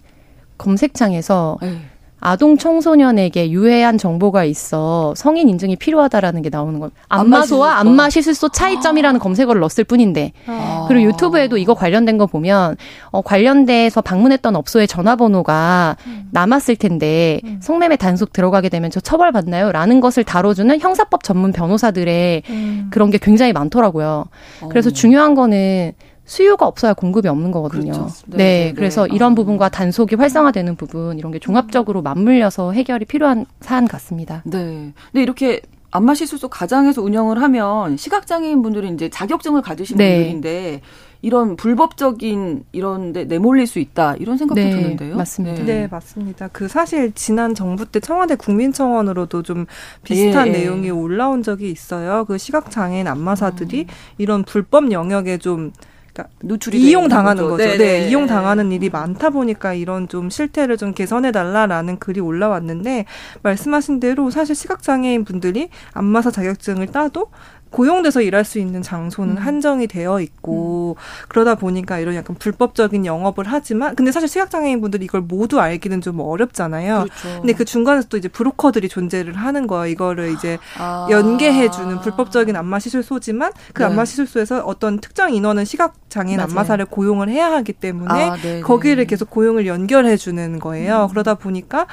검색창에서 에이. 네. 아동 청소년에게 유해한 정보가 있어 성인 인증이 필요하다라는 게 나오는 겁니다. 안마소와 안마 시술소 차이점이라는 아. 검색어를 넣었을 뿐인데 아. 그리고 유튜브에도 이거 관련된 거 보면 어, 관련돼서 방문했던 업소의 전화번호가 음. 남았을 텐데 음. 성매매 단속 들어가게 되면 저 처벌 받나요? 라는 것을 다뤄주는 형사법 전문 변호사들의 음. 그런 게 굉장히 많더라고요. 그래서 어. 중요한 거는 수요가 없어야 공급이 없는 거거든요. 그렇죠. 네, 네, 네, 그래서 네. 이런 아. 부분과 단속이 활성화되는 부분 이런 게 종합적으로 맞물려서 해결이 필요한 사안 같습니다. 네. 근데 이렇게 안마 시술소 가장에서 운영을 하면 시각장애인 분들은 이제 자격증을 가지신 네. 분들인데 이런 불법적인 이런데 내몰릴 수 있다 이런 생각도 네, 드는데요. 맞습니다. 네. 네. 맞습니다. 그 사실 지난 정부 때 청와대 국민청원으로도 좀 비슷한 예, 예. 내용이 올라온 적이 있어요. 그 시각 장애인 안마사들이 음. 이런 불법 영역에 좀 그러니까 노출이 이용 당하는 거죠. 거죠. 네, 네, 이용 당하는 일이 많다 보니까 이런 좀 실태를 좀 개선해 달라라는 글이 올라왔는데 말씀하신 대로 사실 시각 장애인 분들이 안마사 자격증을 따도 고용돼서 일할 수 있는 장소는 음. 한정이 되어 있고 음. 그러다 보니까 이런 약간 불법적인 영업을 하지만 근데 사실 시각장애인 분들이 이걸 모두 알기는 좀 어렵잖아요. 그렇죠. 근데 그 중간에서 또 이제 브로커들이 존재를 하는 거예요. 이거를 이제 아. 연계해주는 불법적인 안마 시술소지만 그 네. 안마 시술소에서 어떤 특정 인원은 시각장애인 맞아요. 안마사를 고용을 해야 하기 때문에 아, 네, 네. 거기를 계속 고용을 연결해주는 거예요. 음. 그러다 보니까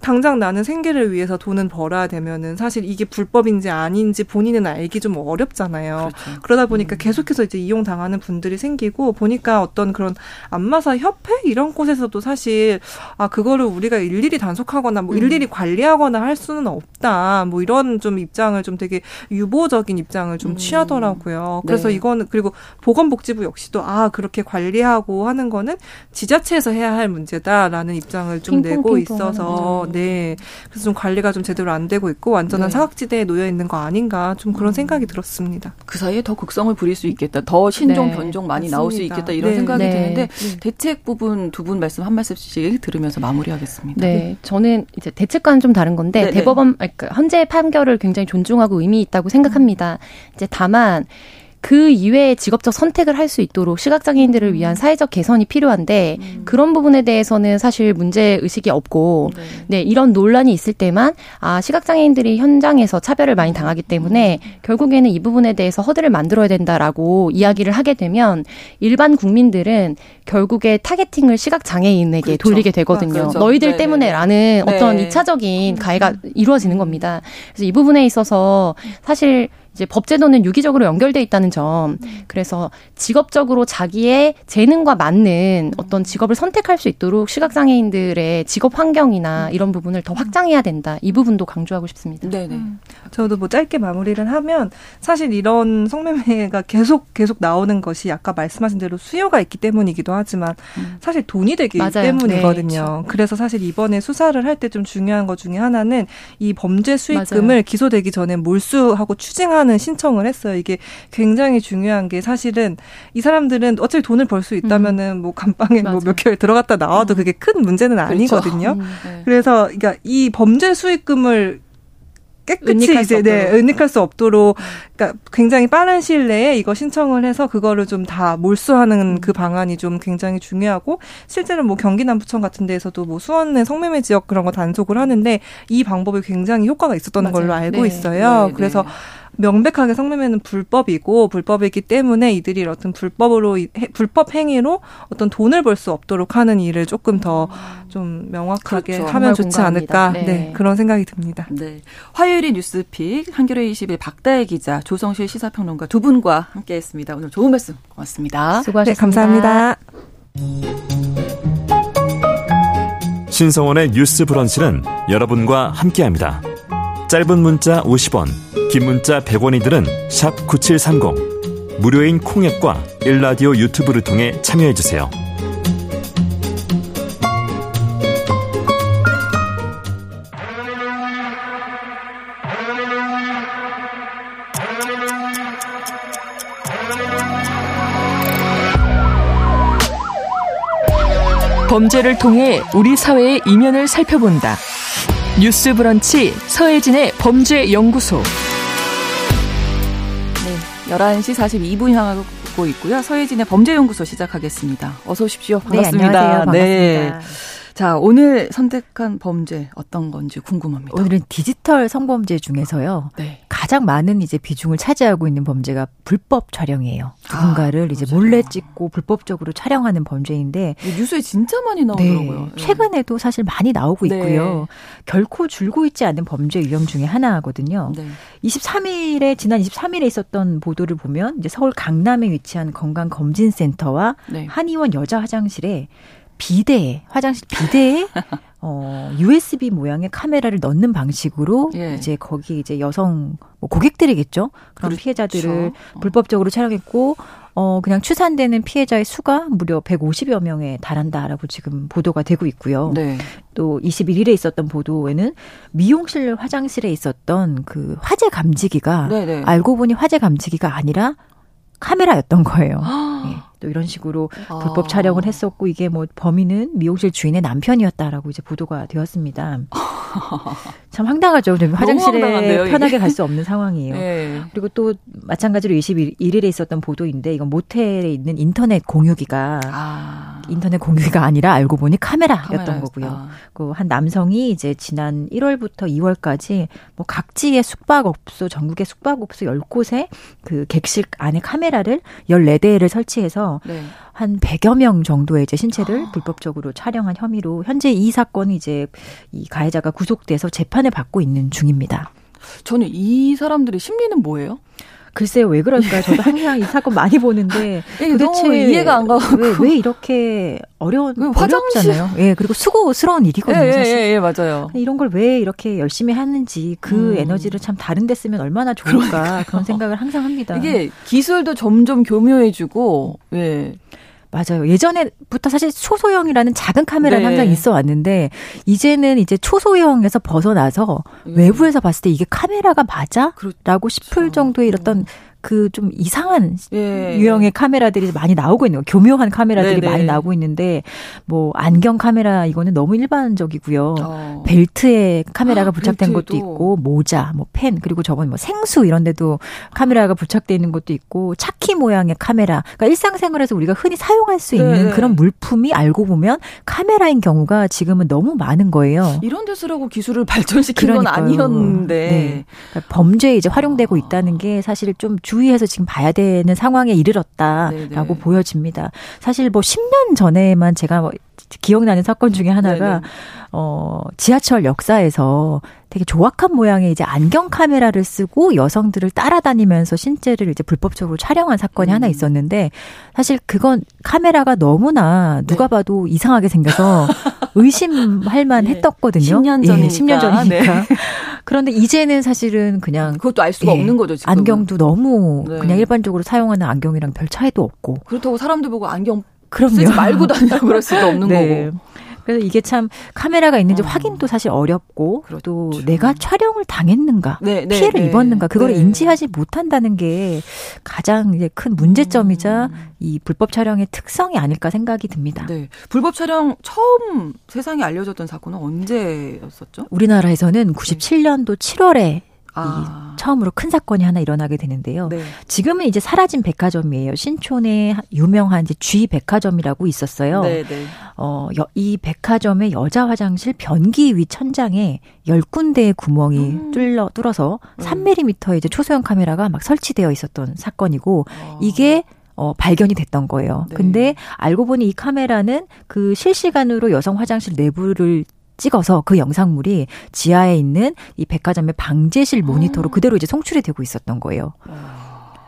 당장 나는 생계를 위해서 돈은 벌어야 되면은 사실 이게 불법인지 아닌지 본인은 알기 좀 어렵잖아요. 그렇죠. 그러다 보니까 음. 계속해서 이제 이용 당하는 분들이 생기고 보니까 어떤 그런 안마사 협회 이런 곳에서도 사실 아 그거를 우리가 일일이 단속하거나 뭐 음. 일일이 관리하거나 할 수는 없다. 뭐 이런 좀 입장을 좀 되게 유보적인 입장을 좀 음. 취하더라고요. 그래서 네. 이거는 그리고 보건복지부 역시도 아 그렇게 관리하고 하는 거는 지자체에서 해야 할 문제다라는 입장을 좀 핑퐁, 내고 핑퐁 있어서 네. 그래서 좀 관리가 좀 제대로 안 되고 있고 완전한 네. 사각지대에 놓여 있는 거 아닌가 좀 그런 음. 생각이 들었습니다. 그 사이에 더 극성을 부릴 수 있겠다. 더 신종 네. 변종 많이 맞습니다. 나올 수 있겠다 이런 네. 생각이 네. 드는데 네. 대책 부분 두 분 말씀 한 말씀씩 들으면서 마무리하겠습니다. 네. 저는 이제 대책과는 좀 다른 건데 네, 대법원 그러니까 현재 판결을 굉장히 존중하고 의미 있다고 생각합니다. 이제 다만 그 이외의 직업적 선택을 할 수 있도록 시각장애인들을 위한 음. 사회적 개선이 필요한데 음. 그런 부분에 대해서는 사실 문제 의식이 없고 네. 네. 이런 논란이 있을 때만 아 시각장애인들이 현장에서 차별을 많이 당하기 때문에 음. 결국에는 이 부분에 대해서 허들을 만들어야 된다라고 이야기를 하게 되면 일반 국민들은 결국에 타겟팅을 시각장애인에게 그렇죠. 돌리게 되거든요. 아, 그렇죠. 너희들 네, 네 때문에라는 네. 어떤 이차적인 가해가 이루어지는 겁니다. 그래서 이 부분에 있어서 사실 이제 법제도는 유기적으로 연결돼 있다는 점. 그래서 직업적으로 자기의 재능과 맞는 어떤 직업을 선택할 수 있도록 시각장애인들의 직업 환경이나 이런 부분을 더 확장해야 된다. 이 부분도 강조하고 싶습니다. 네네. 음. 저도 뭐 짧게 마무리를 하면 사실 이런 성매매가 계속 계속 나오는 것이 아까 말씀하신 대로 수요가 있기 때문이기도 하지만 음. 사실 돈이 되기 맞아요. 때문이거든요. 네, 그렇죠. 그래서 사실 이번에 수사를 할 때 좀 중요한 것 중에 하나는 이 범죄 수익금을 맞아요. 기소되기 전에 몰수하고 추징하는 신청을 했어요. 이게 굉장히 중요한 게 사실은 이 사람들은 어차피 돈을 벌 수 있다면은 음. 뭐 감방에 뭐 몇 개월 들어갔다 나와도 음. 그게 큰 문제는 그렇죠. 아니거든요. 그렇죠. 음, 네. 그래서 그러니까 이 범죄 수익금을 깨끗이 이제 네, 은닉할 수 없도록 그러니까 굉장히 빠른 시일 내에 이거 신청을 해서 그거를 좀 다 몰수하는 음. 그 방안이 좀 굉장히 중요하고 실제로 뭐 경기 남부청 같은 데에서도 뭐 수원의 성매매 지역 그런 거 단속을 하는데 이 방법이 굉장히 효과가 있었던 맞아요. 걸로 알고 네. 있어요. 네, 그래서 네. 명백하게 성매매는 불법이고 불법이기 때문에 이들이 어떤 불법으로 불법 행위로 어떤 돈을 벌 수 없도록 하는 일을 조금 더 좀 명확하게 그렇죠. 하면 좋지 않을까 네. 네. 그런 생각이 듭니다. 네. 화요일의 뉴스픽 한겨레 20일 박다혜 기자 조성실 시사평론가 두 분과 함께했습니다. 오늘 좋은 말씀 고맙습니다. 수고하셨습니다. 네, 감사합니다. 신성원의 뉴스 브런치는 여러분과 함께합니다. 짧은 문자 50원, 긴 문자 100원이들은 9730. 무료인 콩앱과 일라디오 유튜브를 통해 참여해주세요. 범죄를 통해 우리 사회의 이면을 살펴본다. 뉴스 브런치 서혜진의 범죄 연구소. 11시 42분 향하고 있고요. 서혜진의 범죄 연구소 시작하겠습니다. 어서 오십시오. 반갑습니다. 네, 안녕하세요. 반갑습니다. 네. 자, 오늘 선택한 범죄 어떤 건지 궁금합니다. 오늘은 디지털 성범죄 중에서요. 네. 가장 많은 이제 비중을 차지하고 있는 범죄가 불법 촬영이에요. 누군가를 아, 이제 몰래 찍고 불법적으로 촬영하는 범죄인데 뉴스에 진짜 많이 나오더라고요. 네. 최근에도 사실 많이 나오고 네. 있고요. 결코 줄고 있지 않는 범죄 유형 중에 하나거든요. 네. 23일에 지난 23일에 있었던 보도를 보면 이제 서울 강남에 위치한 건강검진센터와 네. 한의원 여자 화장실에 비대에 화장실 비대에 어 USB 모양의 카메라를 넣는 방식으로 예. 이제 거기 이제 여성 뭐 고객들이겠죠. 그런 그렇죠. 피해자들을 어. 불법적으로 촬영했고 어 그냥 추산되는 피해자의 수가 무려 150여 명에 달한다라고 지금 보도가 되고 있고요. 네. 또 21일에 있었던 보도에는 미용실 화장실에 있었던 그 화재 감지기가 네네. 네. 알고 보니 화재 감지기가 아니라 카메라였던 거예요. 네. 또 이런 식으로 아. 불법 촬영을 했었고 이게 뭐 범인은 미용실 주인의 남편이었다라고 이제 보도가 되었습니다. 참 황당하죠. 화장실에 황당한데요, 편하게 갈 수 없는 상황이에요. 네. 그리고 또 마찬가지로 21일에 있었던 보도인데 이건 모텔에 있는 인터넷 공유기가 아. 인터넷 공유기가 아니라 알고 보니 카메라였던 카메라였다. 거고요. 그한 남성이 이제 지난 1월부터 2월까지 뭐 각지의 숙박업소 전국의 숙박업소 10곳에 그 객실 안에 카메라를 14대를 설치해서 네. 한 100여 명 정도의 이제 신체를 아. 불법적으로 촬영한 혐의로 현재 이 사건이 이제 이 가해자가 구속돼서 재판을 받고 있는 중입니다. 저는 이 사람들의 심리는 뭐예요? 글쎄요, 왜 그럴까요? 저도 항상 이 사건 많이 보는데 네, 도대체 이해가 안 가고 왜, 왜 이렇게 어려운 어렵잖아요. 예, 그리고 수고스러운 일이거든요. 예, 사실. 예, 예, 맞아요. 이런 걸 왜 이렇게 열심히 하는지 그 음. 에너지를 참 다른 데 쓰면 얼마나 좋을까 그러니까. 그런 생각을 항상 합니다. 이게 기술도 점점 교묘해지고 예. 맞아요. 예전에부터 사실 초소형이라는 작은 카메라는 네. 항상 있어 왔는데 이제는 이제 초소형에서 벗어나서 음. 외부에서 봤을 때 이게 카메라가 맞아? 그렇죠. 라고 싶을 정도의 이런 그 좀 이상한 예. 유형의 카메라들이 많이 나오고 있는 거 교묘한 카메라들이 네네. 많이 나오고 있는데 뭐 안경 카메라 이거는 너무 일반적이고요. 어. 벨트에 카메라가 아, 부착된 벨트에도. 것도 있고 모자, 뭐 펜 그리고 저번 뭐 생수 이런 데도 카메라가 부착돼 있는 것도 있고 차키 모양의 카메라. 그러니까 일상생활에서 우리가 흔히 사용할 수 있는 네. 그런 물품이 알고 보면 카메라인 경우가 지금은 너무 많은 거예요. 이런 데 쓰라고 기술을 발전시킨 그러니까요. 건 아니었는데 네. 그러니까 범죄에 이제 활용되고 있다는 게 사실 좀 주의해서 지금 봐야 되는 상황에 이르렀다라고 네네. 보여집니다. 사실 뭐 10년 전에만 제가 뭐 기억나는 사건 중에 하나가 네네. 어 지하철 역사에서 되게 조악한 모양의 이제 안경 카메라를 쓰고 여성들을 따라다니면서 신체를 이제 불법적으로 촬영한 사건이 음. 하나 있었는데 사실 그건 카메라가 너무나 누가 네. 봐도 이상하게 생겨서 의심할 만 네. 했었거든요. 10년 전이니까. 예, 10년 전이니까. 네. 그런데 이제는 사실은 그냥 그것도 알 수가 예, 없는 거죠. 지금 안경도 너무 네. 그냥 일반적으로 사용하는 안경이랑 별 차이도 없고. 그렇다고 사람들 보고 안경 그럼요. 쓰지 말고 다니라 그럴 수도 없는 네. 거고. 그래서 이게 참 카메라가 있는지 어. 확인도 사실 어렵고 그렇죠. 또 내가 촬영을 당했는가 네, 네, 피해를 네. 입었는가 그걸 네. 인지하지 못한다는 게 가장 이제 큰 문제점이자 음. 이 불법 촬영의 특성이 아닐까 생각이 듭니다. 네. 불법 촬영 처음 세상에 알려졌던 사건은 언제였었죠? 우리나라에서는 97년도 7월에 아. 처음으로 큰 사건이 하나 일어나게 되는데요. 네. 지금은 이제 사라진 백화점이에요. 신촌에 유명한 이제 G 백화점이라고 있었어요. 네, 네. 어, 이 백화점의 여자 화장실 변기 위 천장에 열 군데의 구멍이 음. 뚫려 뚫어서 음. 3mm의 이제 초소형 카메라가 막 설치되어 있었던 사건이고 어. 이게 어, 발견이 됐던 거예요. 네. 근데 알고 보니 이 카메라는 그 실시간으로 여성 화장실 내부를 찍어서 그 영상물이 지하에 있는 이 백화점의 방제실 모니터로 아. 그대로 이제 송출이 되고 있었던 거예요.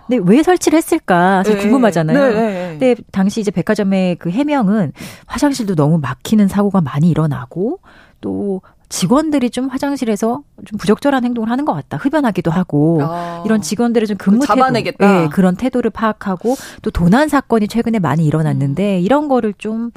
근데 왜 설치를 했을까 사실 네. 궁금하잖아요. 네, 네, 네. 근데 당시 이제 백화점의 그 해명은 화장실도 너무 막히는 사고가 많이 일어나고 또 직원들이 좀 화장실에서 좀 부적절한 행동을 하는 것 같다. 흡연하기도 하고 아. 이런 직원들의 좀 근무 태도, 네, 그런 태도를 파악하고 또 도난 사건이 최근에 많이 일어났는데 음. 이런 거를 좀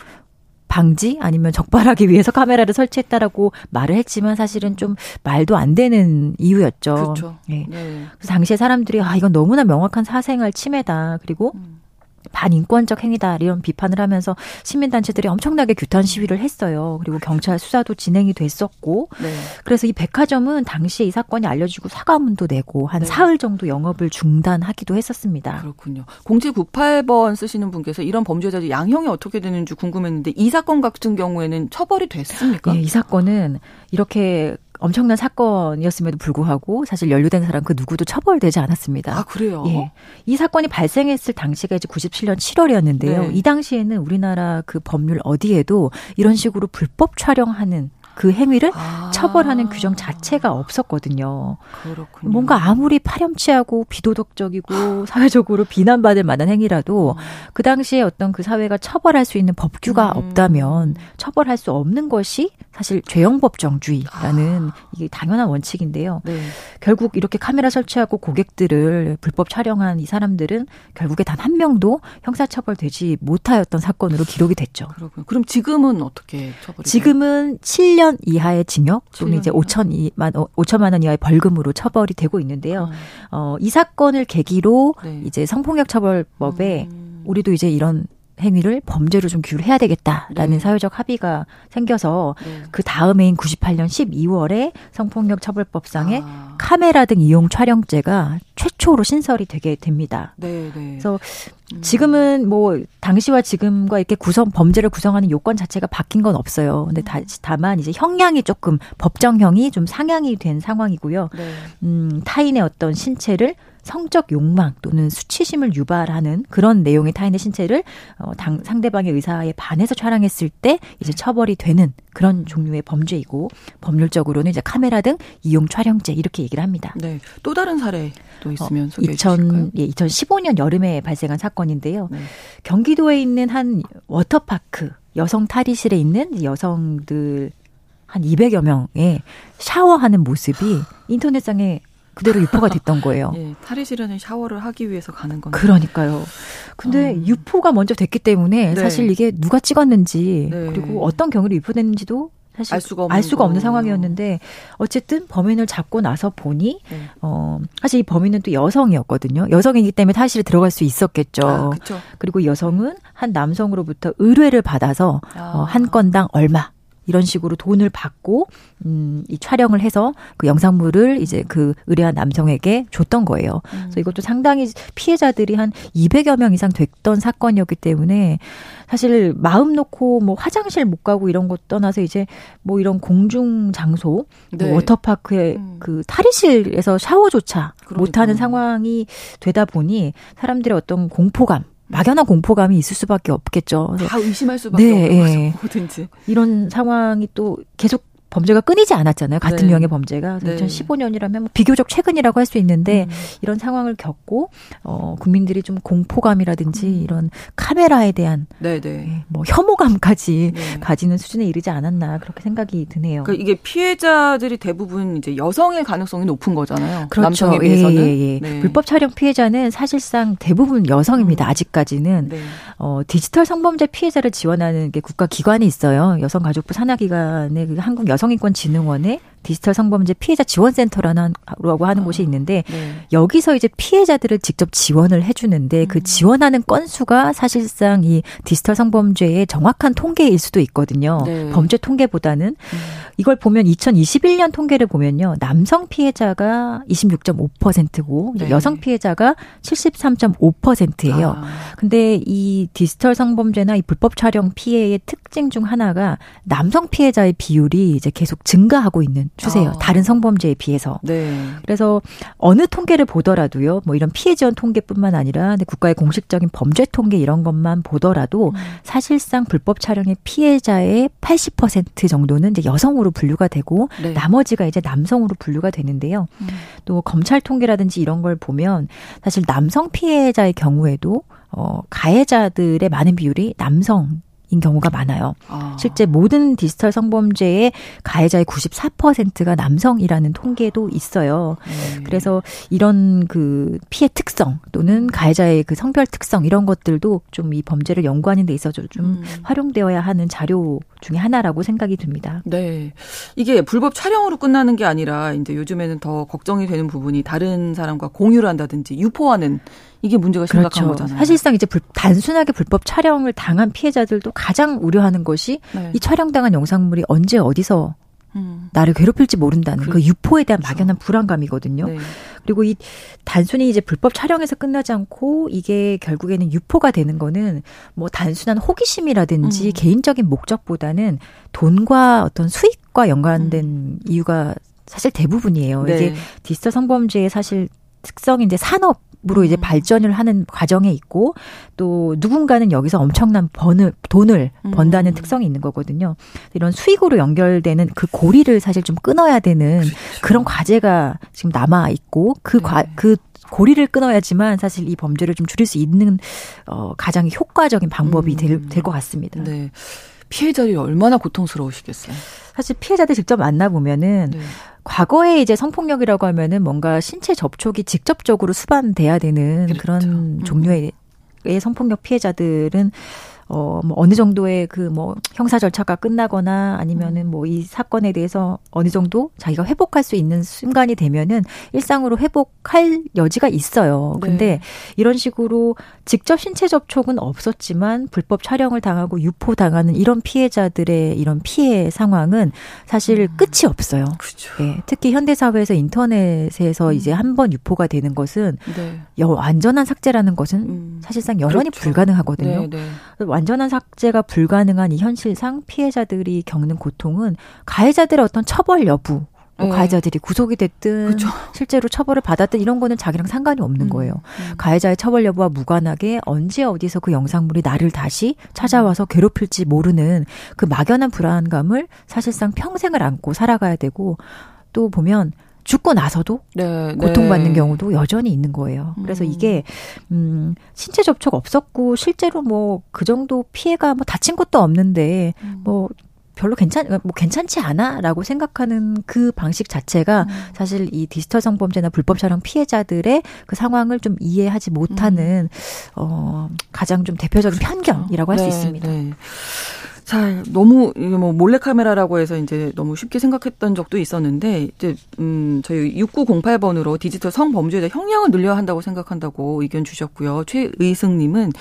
방지 아니면 적발하기 위해서 카메라를 설치했다라고 말을 했지만 사실은 좀 말도 안 되는 이유였죠. 그렇죠. 네. 네. 그래서 당시에 사람들이 아 이건 너무나 명확한 사생활 침해다. 그리고 음. 반인권적 행위다 이런 비판을 하면서 시민단체들이 엄청나게 규탄 시위를 했어요. 그리고 경찰 수사도 진행이 됐었고 네. 그래서 이 백화점은 당시에 이 사건이 알려지고 사과문도 내고 한 네. 사흘 정도 영업을 중단하기도 했었습니다. 그렇군요. 0798번 쓰시는 분께서 이런 범죄자들 양형이 어떻게 되는지 궁금했는데 이 사건 같은 경우에는 처벌이 됐습니까? 네, 이 사건은 이렇게 엄청난 사건이었음에도 불구하고 사실 연루된 사람 그 누구도 처벌되지 않았습니다. 아, 그래요? 예. 이 사건이 발생했을 당시가 이제 97년 7월이었는데요. 네. 이 당시에는 우리나라 그 법률 어디에도 이런 식으로 불법 촬영하는 그 행위를 아. 처벌하는 규정 자체가 없었거든요. 그렇군요. 뭔가 아무리 파렴치하고 비도덕적이고 사회적으로 비난받을 만한 행위라도 음. 그 당시에 어떤 그 사회가 처벌할 수 있는 법규가 음. 없다면 처벌할 수 없는 것이 사실 죄형법정주의라는 아. 이게 당연한 원칙인데요. 네. 결국 이렇게 카메라 설치하고 고객들을 불법 촬영한 이 사람들은 결국에 단 한 명도 형사처벌되지 못하였던 사건으로 기록이 됐죠. 그렇군요. 그럼 지금은 어떻게 처벌이? 지금은 7년 7년 이하의 징역 또는 이제 5천만 5천만 원 이하의 벌금으로 처벌이 되고 있는데요. 음. 어, 이 사건을 계기로 네. 이제 성폭력 처벌법에 음. 우리도 이제 이런 행위를 범죄로 좀 규율해야 되겠다라는 네. 사회적 합의가 생겨서 네. 그 다음해인 98년 12월에 성폭력 처벌법상에 아. 카메라 등 이용 촬영죄가 최초로 신설이 되게 됩니다. 네, 네. 그래서 음. 지금은 뭐 당시와 지금과 이렇게 구성 범죄를 구성하는 요건 자체가 바뀐 건 없어요. 근데 다, 만 이제 형량이 조금 법정형이 좀 상향이 된 상황이고요. 네. 음, 타인의 어떤 신체를 성적 욕망 또는 수치심을 유발하는 그런 내용의 타인의 신체를 어, 당, 상대방의 의사에 반해서 촬영했을 때 이제 처벌이 되는 그런 종류의 범죄이고 법률적으로는 이제 카메라 등 이용 촬영죄 이렇게 얘기를 합니다. 네. 또 다른 사례도 있으면 어, 소개해 2000, 예, 2015년 여름에 발생한 사건인데요. 네. 경기도에 있는 한 워터파크 여성 탈의실에 있는 여성들 한 200여 명의 샤워하는 모습이 인터넷상에 그대로 유포가 됐던 거예요. 예, 탈의실에는 샤워를 하기 위해서 가는 건데. 그러니까요. 근데 음. 유포가 먼저 됐기 때문에 네. 사실 이게 누가 찍었는지 네. 그리고 어떤 경위로 유포됐는지도 사실 알 수가 없는, 알 수가 없는 상황이었는데 어쨌든 범인을 잡고 나서 보니 네. 어 사실 이 범인은 또 여성이었거든요. 여성이기 때문에 탈의실에 들어갈 수 있었겠죠. 아, 그리고 여성은 한 남성으로부터 의뢰를 받아서 아. 어, 한 건당 얼마 이런 식으로 돈을 받고 음, 이 촬영을 해서 그 영상물을 이제 그 의뢰한 남성에게 줬던 거예요. 음. 그래서 이것도 상당히 피해자들이 한 200여 명 이상 됐던 사건이었기 때문에 사실 마음 놓고 뭐 화장실 못 가고 이런 것 떠나서 이제 뭐 이런 공중 장소, 뭐 네. 뭐 워터파크의 음. 그 탈의실에서 샤워조차 그러니까. 못하는 상황이 되다 보니 사람들의 어떤 공포감 막연한 공포감이 있을 수밖에 없겠죠. 다 의심할 수밖에 네, 없는 예. 뭐든지. 이런 상황이 또 계속 범죄가 끊이지 않았잖아요. 같은 네. 유형의 범죄가. 네. 2015년이라면 뭐 비교적 최근이라고 할 수 있는데 음. 이런 상황을 겪고 어 국민들이 좀 공포감이라든지 음. 이런 카메라에 대한 네네. 네. 예, 뭐 혐오감까지 네. 가지는 수준에 이르지 않았나 그렇게 생각이 드네요. 그러니까 이게 피해자들이 대부분 이제 여성의 가능성이 높은 거잖아요. 그렇죠. 남성에 비해서는. 예, 예, 예. 네. 불법 촬영 피해자는 사실상 대부분 여성입니다. 음. 아직까지는 네. 어 디지털 성범죄 피해자를 지원하는 게 국가 기관이 있어요. 여성가족부 산하기관의 그 한국 여성 여성인권진흥원의 디지털 성범죄 피해자 지원센터라고 하는 아, 곳이 있는데 네. 여기서 이제 피해자들을 직접 지원을 해주는데 그 음. 그 지원하는 건수가 사실상 이 디지털 성범죄의 정확한 통계일 수도 있거든요. 네. 범죄 통계보다는 음. 이걸 보면 2021년 통계를 보면요 남성 피해자가 26.5%고 네. 여성 피해자가 73.5%예요. 아. 근데 이 디지털 성범죄나 이 불법 촬영 피해의 특징 중 하나가 남성 피해자의 비율이 이제 계속 증가하고 있는 추세예요. 아. 다른 성범죄에 비해서. 네. 그래서 어느 통계를 보더라도요. 뭐 이런 피해 지원 통계뿐만 아니라 국가의 공식적인 범죄 통계 이런 것만 보더라도 음. 사실상 불법 촬영의 피해자의 80% 정도는 이제 여성으로 분류가 되고 네. 나머지가 이제 남성으로 분류가 되는데요. 음. 또 검찰 통계라든지 이런 걸 보면 사실 남성 피해자의 경우에도 어 가해자들의 많은 비율이 남성 인 경우가 많아요. 아. 실제 모든 디지털 성범죄의 가해자의 94%가 남성이라는 통계도 있어요. 네. 그래서 이런 그 피해 특성 또는 가해자의 그 성별 특성 이런 것들도 좀 이 범죄를 연구하는 데 있어서 좀 음. 활용되어야 하는 자료 중에 하나라고 생각이 듭니다. 네. 이게 불법 촬영으로 끝나는 게 아니라 이제 요즘에는 더 걱정이 되는 부분이 다른 사람과 공유를 한다든지 유포하는 이게 문제가 심각한 그렇죠. 거잖아요. 사실상 이제 불, 단순하게 불법 촬영을 당한 피해자들도 가장 우려하는 것이 네. 이 촬영당한 영상물이 언제 어디서 음. 나를 괴롭힐지 모른다는 그, 그 유포에 대한 그렇죠. 막연한 불안감이거든요. 네. 그리고 이 단순히 이제 불법 촬영에서 끝나지 않고 이게 결국에는 유포가 되는 거는 뭐 단순한 호기심이라든지 음. 개인적인 목적보다는 돈과 어떤 수익과 연관된 음. 이유가 사실 대부분이에요. 네. 이게 디지털 성범죄의 사실 이제 산업 으로 이제 음. 발전을 하는 과정에 있고 또 누군가는 여기서 엄청난 번을 돈을 음. 번다는 특성이 있는 거거든요. 이런 수익으로 연결되는 그 고리를 사실 좀 끊어야 되는 그렇죠. 그런 과제가 지금 남아 있고 그 네. 과, 그 고리를 끊어야지만 사실 이 범죄를 좀 줄일 수 있는 어 가장 효과적인 방법이 음. 될것 같습니다. 네. 피해자들이 얼마나 고통스러우시겠어요. 사실 피해자들 직접 만나 보면은 네. 과거에 이제 성폭력이라고 하면은 뭔가 신체 접촉이 직접적으로 수반돼야 되는 그렇죠. 그런 음. 종류의 성폭력 피해자들은 어, 뭐 어느 정도의 그 뭐 형사 절차가 끝나거나 아니면은 뭐 이 사건에 대해서 어느 정도 자기가 회복할 수 있는 순간이 되면은 일상으로 회복할 여지가 있어요. 네. 근데 이런 식으로 직접 신체 접촉은 없었지만 불법 촬영을 당하고 유포 당하는 이런 피해자들의 이런 피해 상황은 사실 음. 끝이 없어요. 그렇죠. 네. 특히 현대 사회에서 인터넷에서 음. 이제 한 번 유포가 되는 것은 네. 완전한 삭제라는 것은 음. 사실상 여전히 그렇죠. 불가능하거든요. 네, 네. 완전한 삭제가 불가능한 이 현실상 피해자들이 겪는 고통은 가해자들의 어떤 처벌 여부 뭐 네. 가해자들이 구속이 됐든 그쵸. 실제로 처벌을 받았든 이런 거는 자기랑 상관이 없는 음, 거예요. 음. 가해자의 처벌 여부와 무관하게 언제 어디서 그 영상물이 나를 다시 찾아와서 괴롭힐지 모르는 그 막연한 불안감을 사실상 평생을 안고 살아가야 되고 또 보면 죽고 나서도 네, 고통받는 네. 경우도 여전히 있는 거예요. 그래서 음. 이게 음 신체 접촉 없었고 실제로 뭐 그 정도 피해가 뭐 다친 것도 없는데 음. 뭐 별로 괜찮 뭐 괜찮지 않아라고 생각하는 그 방식 자체가 음. 사실 이 디지털 성범죄나 불법 촬영 피해자들의 그 상황을 좀 이해하지 못하는 음. 어 가장 좀 대표적인 그렇죠. 편견이라고 할수 네, 있습니다. 네. 자, 너무 이게 뭐 몰래 카메라라고 해서 이제 너무 쉽게 생각했던 적도 있었는데 이제 음 저희 6908번으로 디지털 성범죄에 대한 형량을 늘려야 한다고 생각한다고 의견 주셨고요. 최의승 님은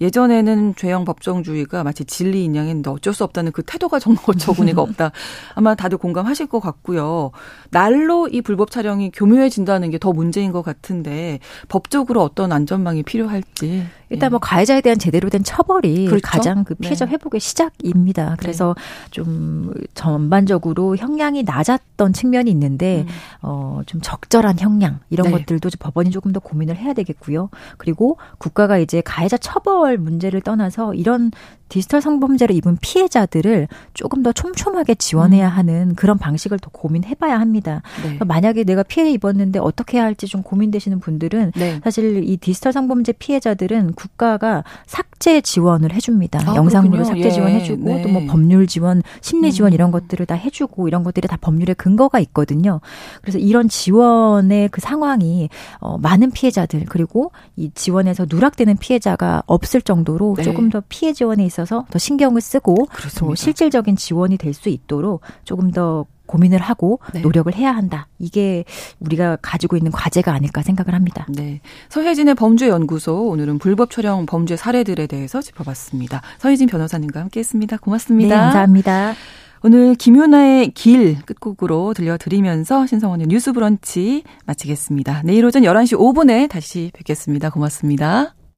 예전에는 죄형 법정주의가 마치 진리 인 양인데 어쩔 수 없다는 그 태도가 정말 어처구니가 없다. 아마 다들 공감하실 것 같고요. 날로 이 불법 촬영이 교묘해진다는 게 더 문제인 것 같은데 법적으로 어떤 안전망이 필요할지. 일단 뭐 가해자에 대한 제대로 된 처벌이 그렇죠? 가장 그 피해자 네. 회복의 시작입니다. 그래서 네. 좀 전반적으로 형량이 낮았던 측면이 있는데 음. 어좀 적절한 형량 이런 네. 것들도 법원이 조금 더 고민을 해야 되겠고요. 그리고 국가가 이제 가해자 처벌 문제를 떠나서 이런 디지털 성범죄를 입은 피해자들을 조금 더 촘촘하게 지원해야 음. 하는 그런 방식을 더 고민해봐야 합니다. 네. 만약에 내가 피해 입었는데 어떻게 해야 할지 좀 고민되시는 분들은 네. 사실 이 디지털 성범죄 피해자들은 국가가 삭제 지원을 해줍니다. 아, 영상으로 삭제 예. 지원해주고 네. 또뭐 법률 지원, 심리 지원 음. 이런 것들을 다 해주고 이런 것들이 다 법률의 근거가 있거든요. 그래서 이런 지원의 그 상황이 어, 많은 피해자들 그리고 이 지원에서 누락되는 피해자가 없을 정도로 네. 조금 더 피해 지원에 있어서 더 신경을 쓰고 또 실질적인 지원이 될 수 있도록 조금 더 고민을 하고 네. 노력을 해야 한다. 이게 우리가 가지고 있는 과제가 아닐까 생각을 합니다. 네. 서혜진의 범죄연구소 오늘은 불법 촬영 범죄 사례들에 대해서 짚어봤습니다. 서혜진 변호사님과 함께했습니다. 고맙습니다. 네, 감사합니다. 오늘 김윤아의 길 끝곡으로 들려드리면서 신성원의 뉴스 브런치 마치겠습니다. 내일 오전 11시 5분에 다시 뵙겠습니다. 고맙습니다.